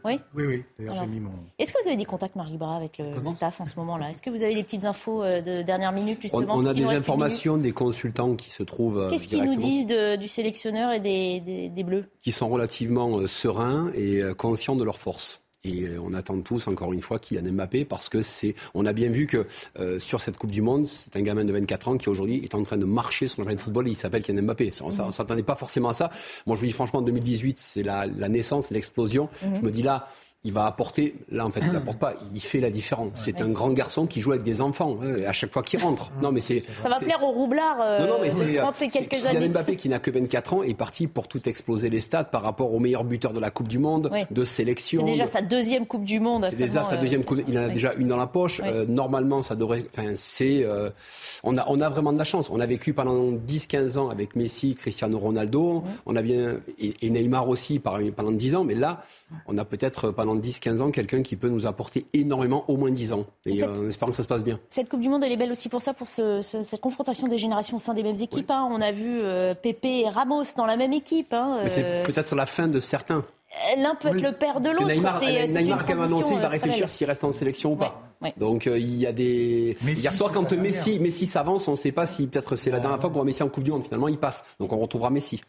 Oui Oui, oui. D'ailleurs, Alors. j'ai mis mon. Est-ce que vous avez des contacts, Marie Bras, avec le, le staff en ce moment-là? Est-ce que vous avez des petites infos euh, de dernière minute, On, justement on a des informations des consultants qui se trouvent euh, Qu'est-ce qu'ils nous disent de- du sélectionneur et des, des- des Bleus? Qui sont relativement euh, sereins et euh, conscients de leurs forces. Et euh, on attend tous, encore une fois, Kylian Mbappé, parce que c'est, on a bien vu que euh, sur cette Coupe du Monde, c'est un gamin de 24 ans qui aujourd'hui est en train de marcher sur le terrain de football. Et il s'appelle Kylian Mbappé. On ne s'attendait pas forcément à ça. Moi, je vous dis franchement, en 2018, c'est la, la naissance, l'explosion. Mhm. Je me dis là. Il va apporter, là en fait il *clears throat* n'apporte pas, il fait la différence. C'est un grand garçon qui joue avec des enfants hein, à chaque fois qu'il rentre. Non mais c'est Ça va plaire aux roublards euh, non, non, mais de c'est 30 et c'est quelques Kylian années. Mbappé qui n'a que 24 ans est parti pour tout exploser les stades par rapport au meilleur buteur de la Coupe du Monde, Ouais. de sélection. C'est déjà de- sa deuxième Coupe du Monde. c'est déjà sa euh, deuxième coupe. Il en a oui. déjà une dans la poche. Oui. Euh, normalement, ça devrait. Enfin, c'est. euh, on a, on a vraiment de la chance. On a vécu pendant 10-15 ans avec Messi, Cristiano Ronaldo. On a bien et, et Neymar aussi pendant 10 ans. Mais là, on a peut-être pendant 10-15 ans quelqu'un qui peut nous apporter énormément, au moins 10 ans. Et Cette- euh, en espérant que ça se passe bien. Cette Coupe du Monde, elle est belle aussi pour ça, pour ce- ce- cette confrontation des générations au sein des mêmes équipes. hein. On a vu euh, Pépé et Ramos dans la même équipe. hein, Mais c'est euh, peut-être la fin de certains. L'un peut être le père de l'autre. Neymar, Neymar quand même transition, annoncé, il va euh, réfléchir s'il reste en sélection ou pas. ouais. Donc euh, il y a des. Messi, Hier soir, quand Messi, Messi s'avance, on ne sait pas si peut-être c'est la dernière fois qu'on voit Messi en Coupe du Monde. Finalement, il passe. Donc on retrouvera Messi.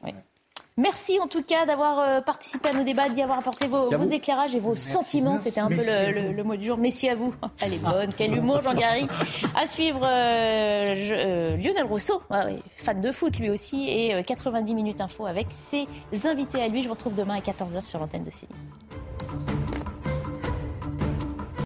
Merci en tout cas d'avoir euh, participé à nos débats, d'y avoir apporté vos, éclairages et vos sentiments. C'était un peu Merci le, le- le mot du jour. Merci à vous. *laughs* Elle est bonne. Quel humour, Jean-Garry. À suivre euh, je- euh, Lionel Rousseau, ah oui, fan de foot lui aussi, et euh, 90 minutes info avec ses invités à lui. Je vous retrouve demain à 14h sur l'antenne de CNews.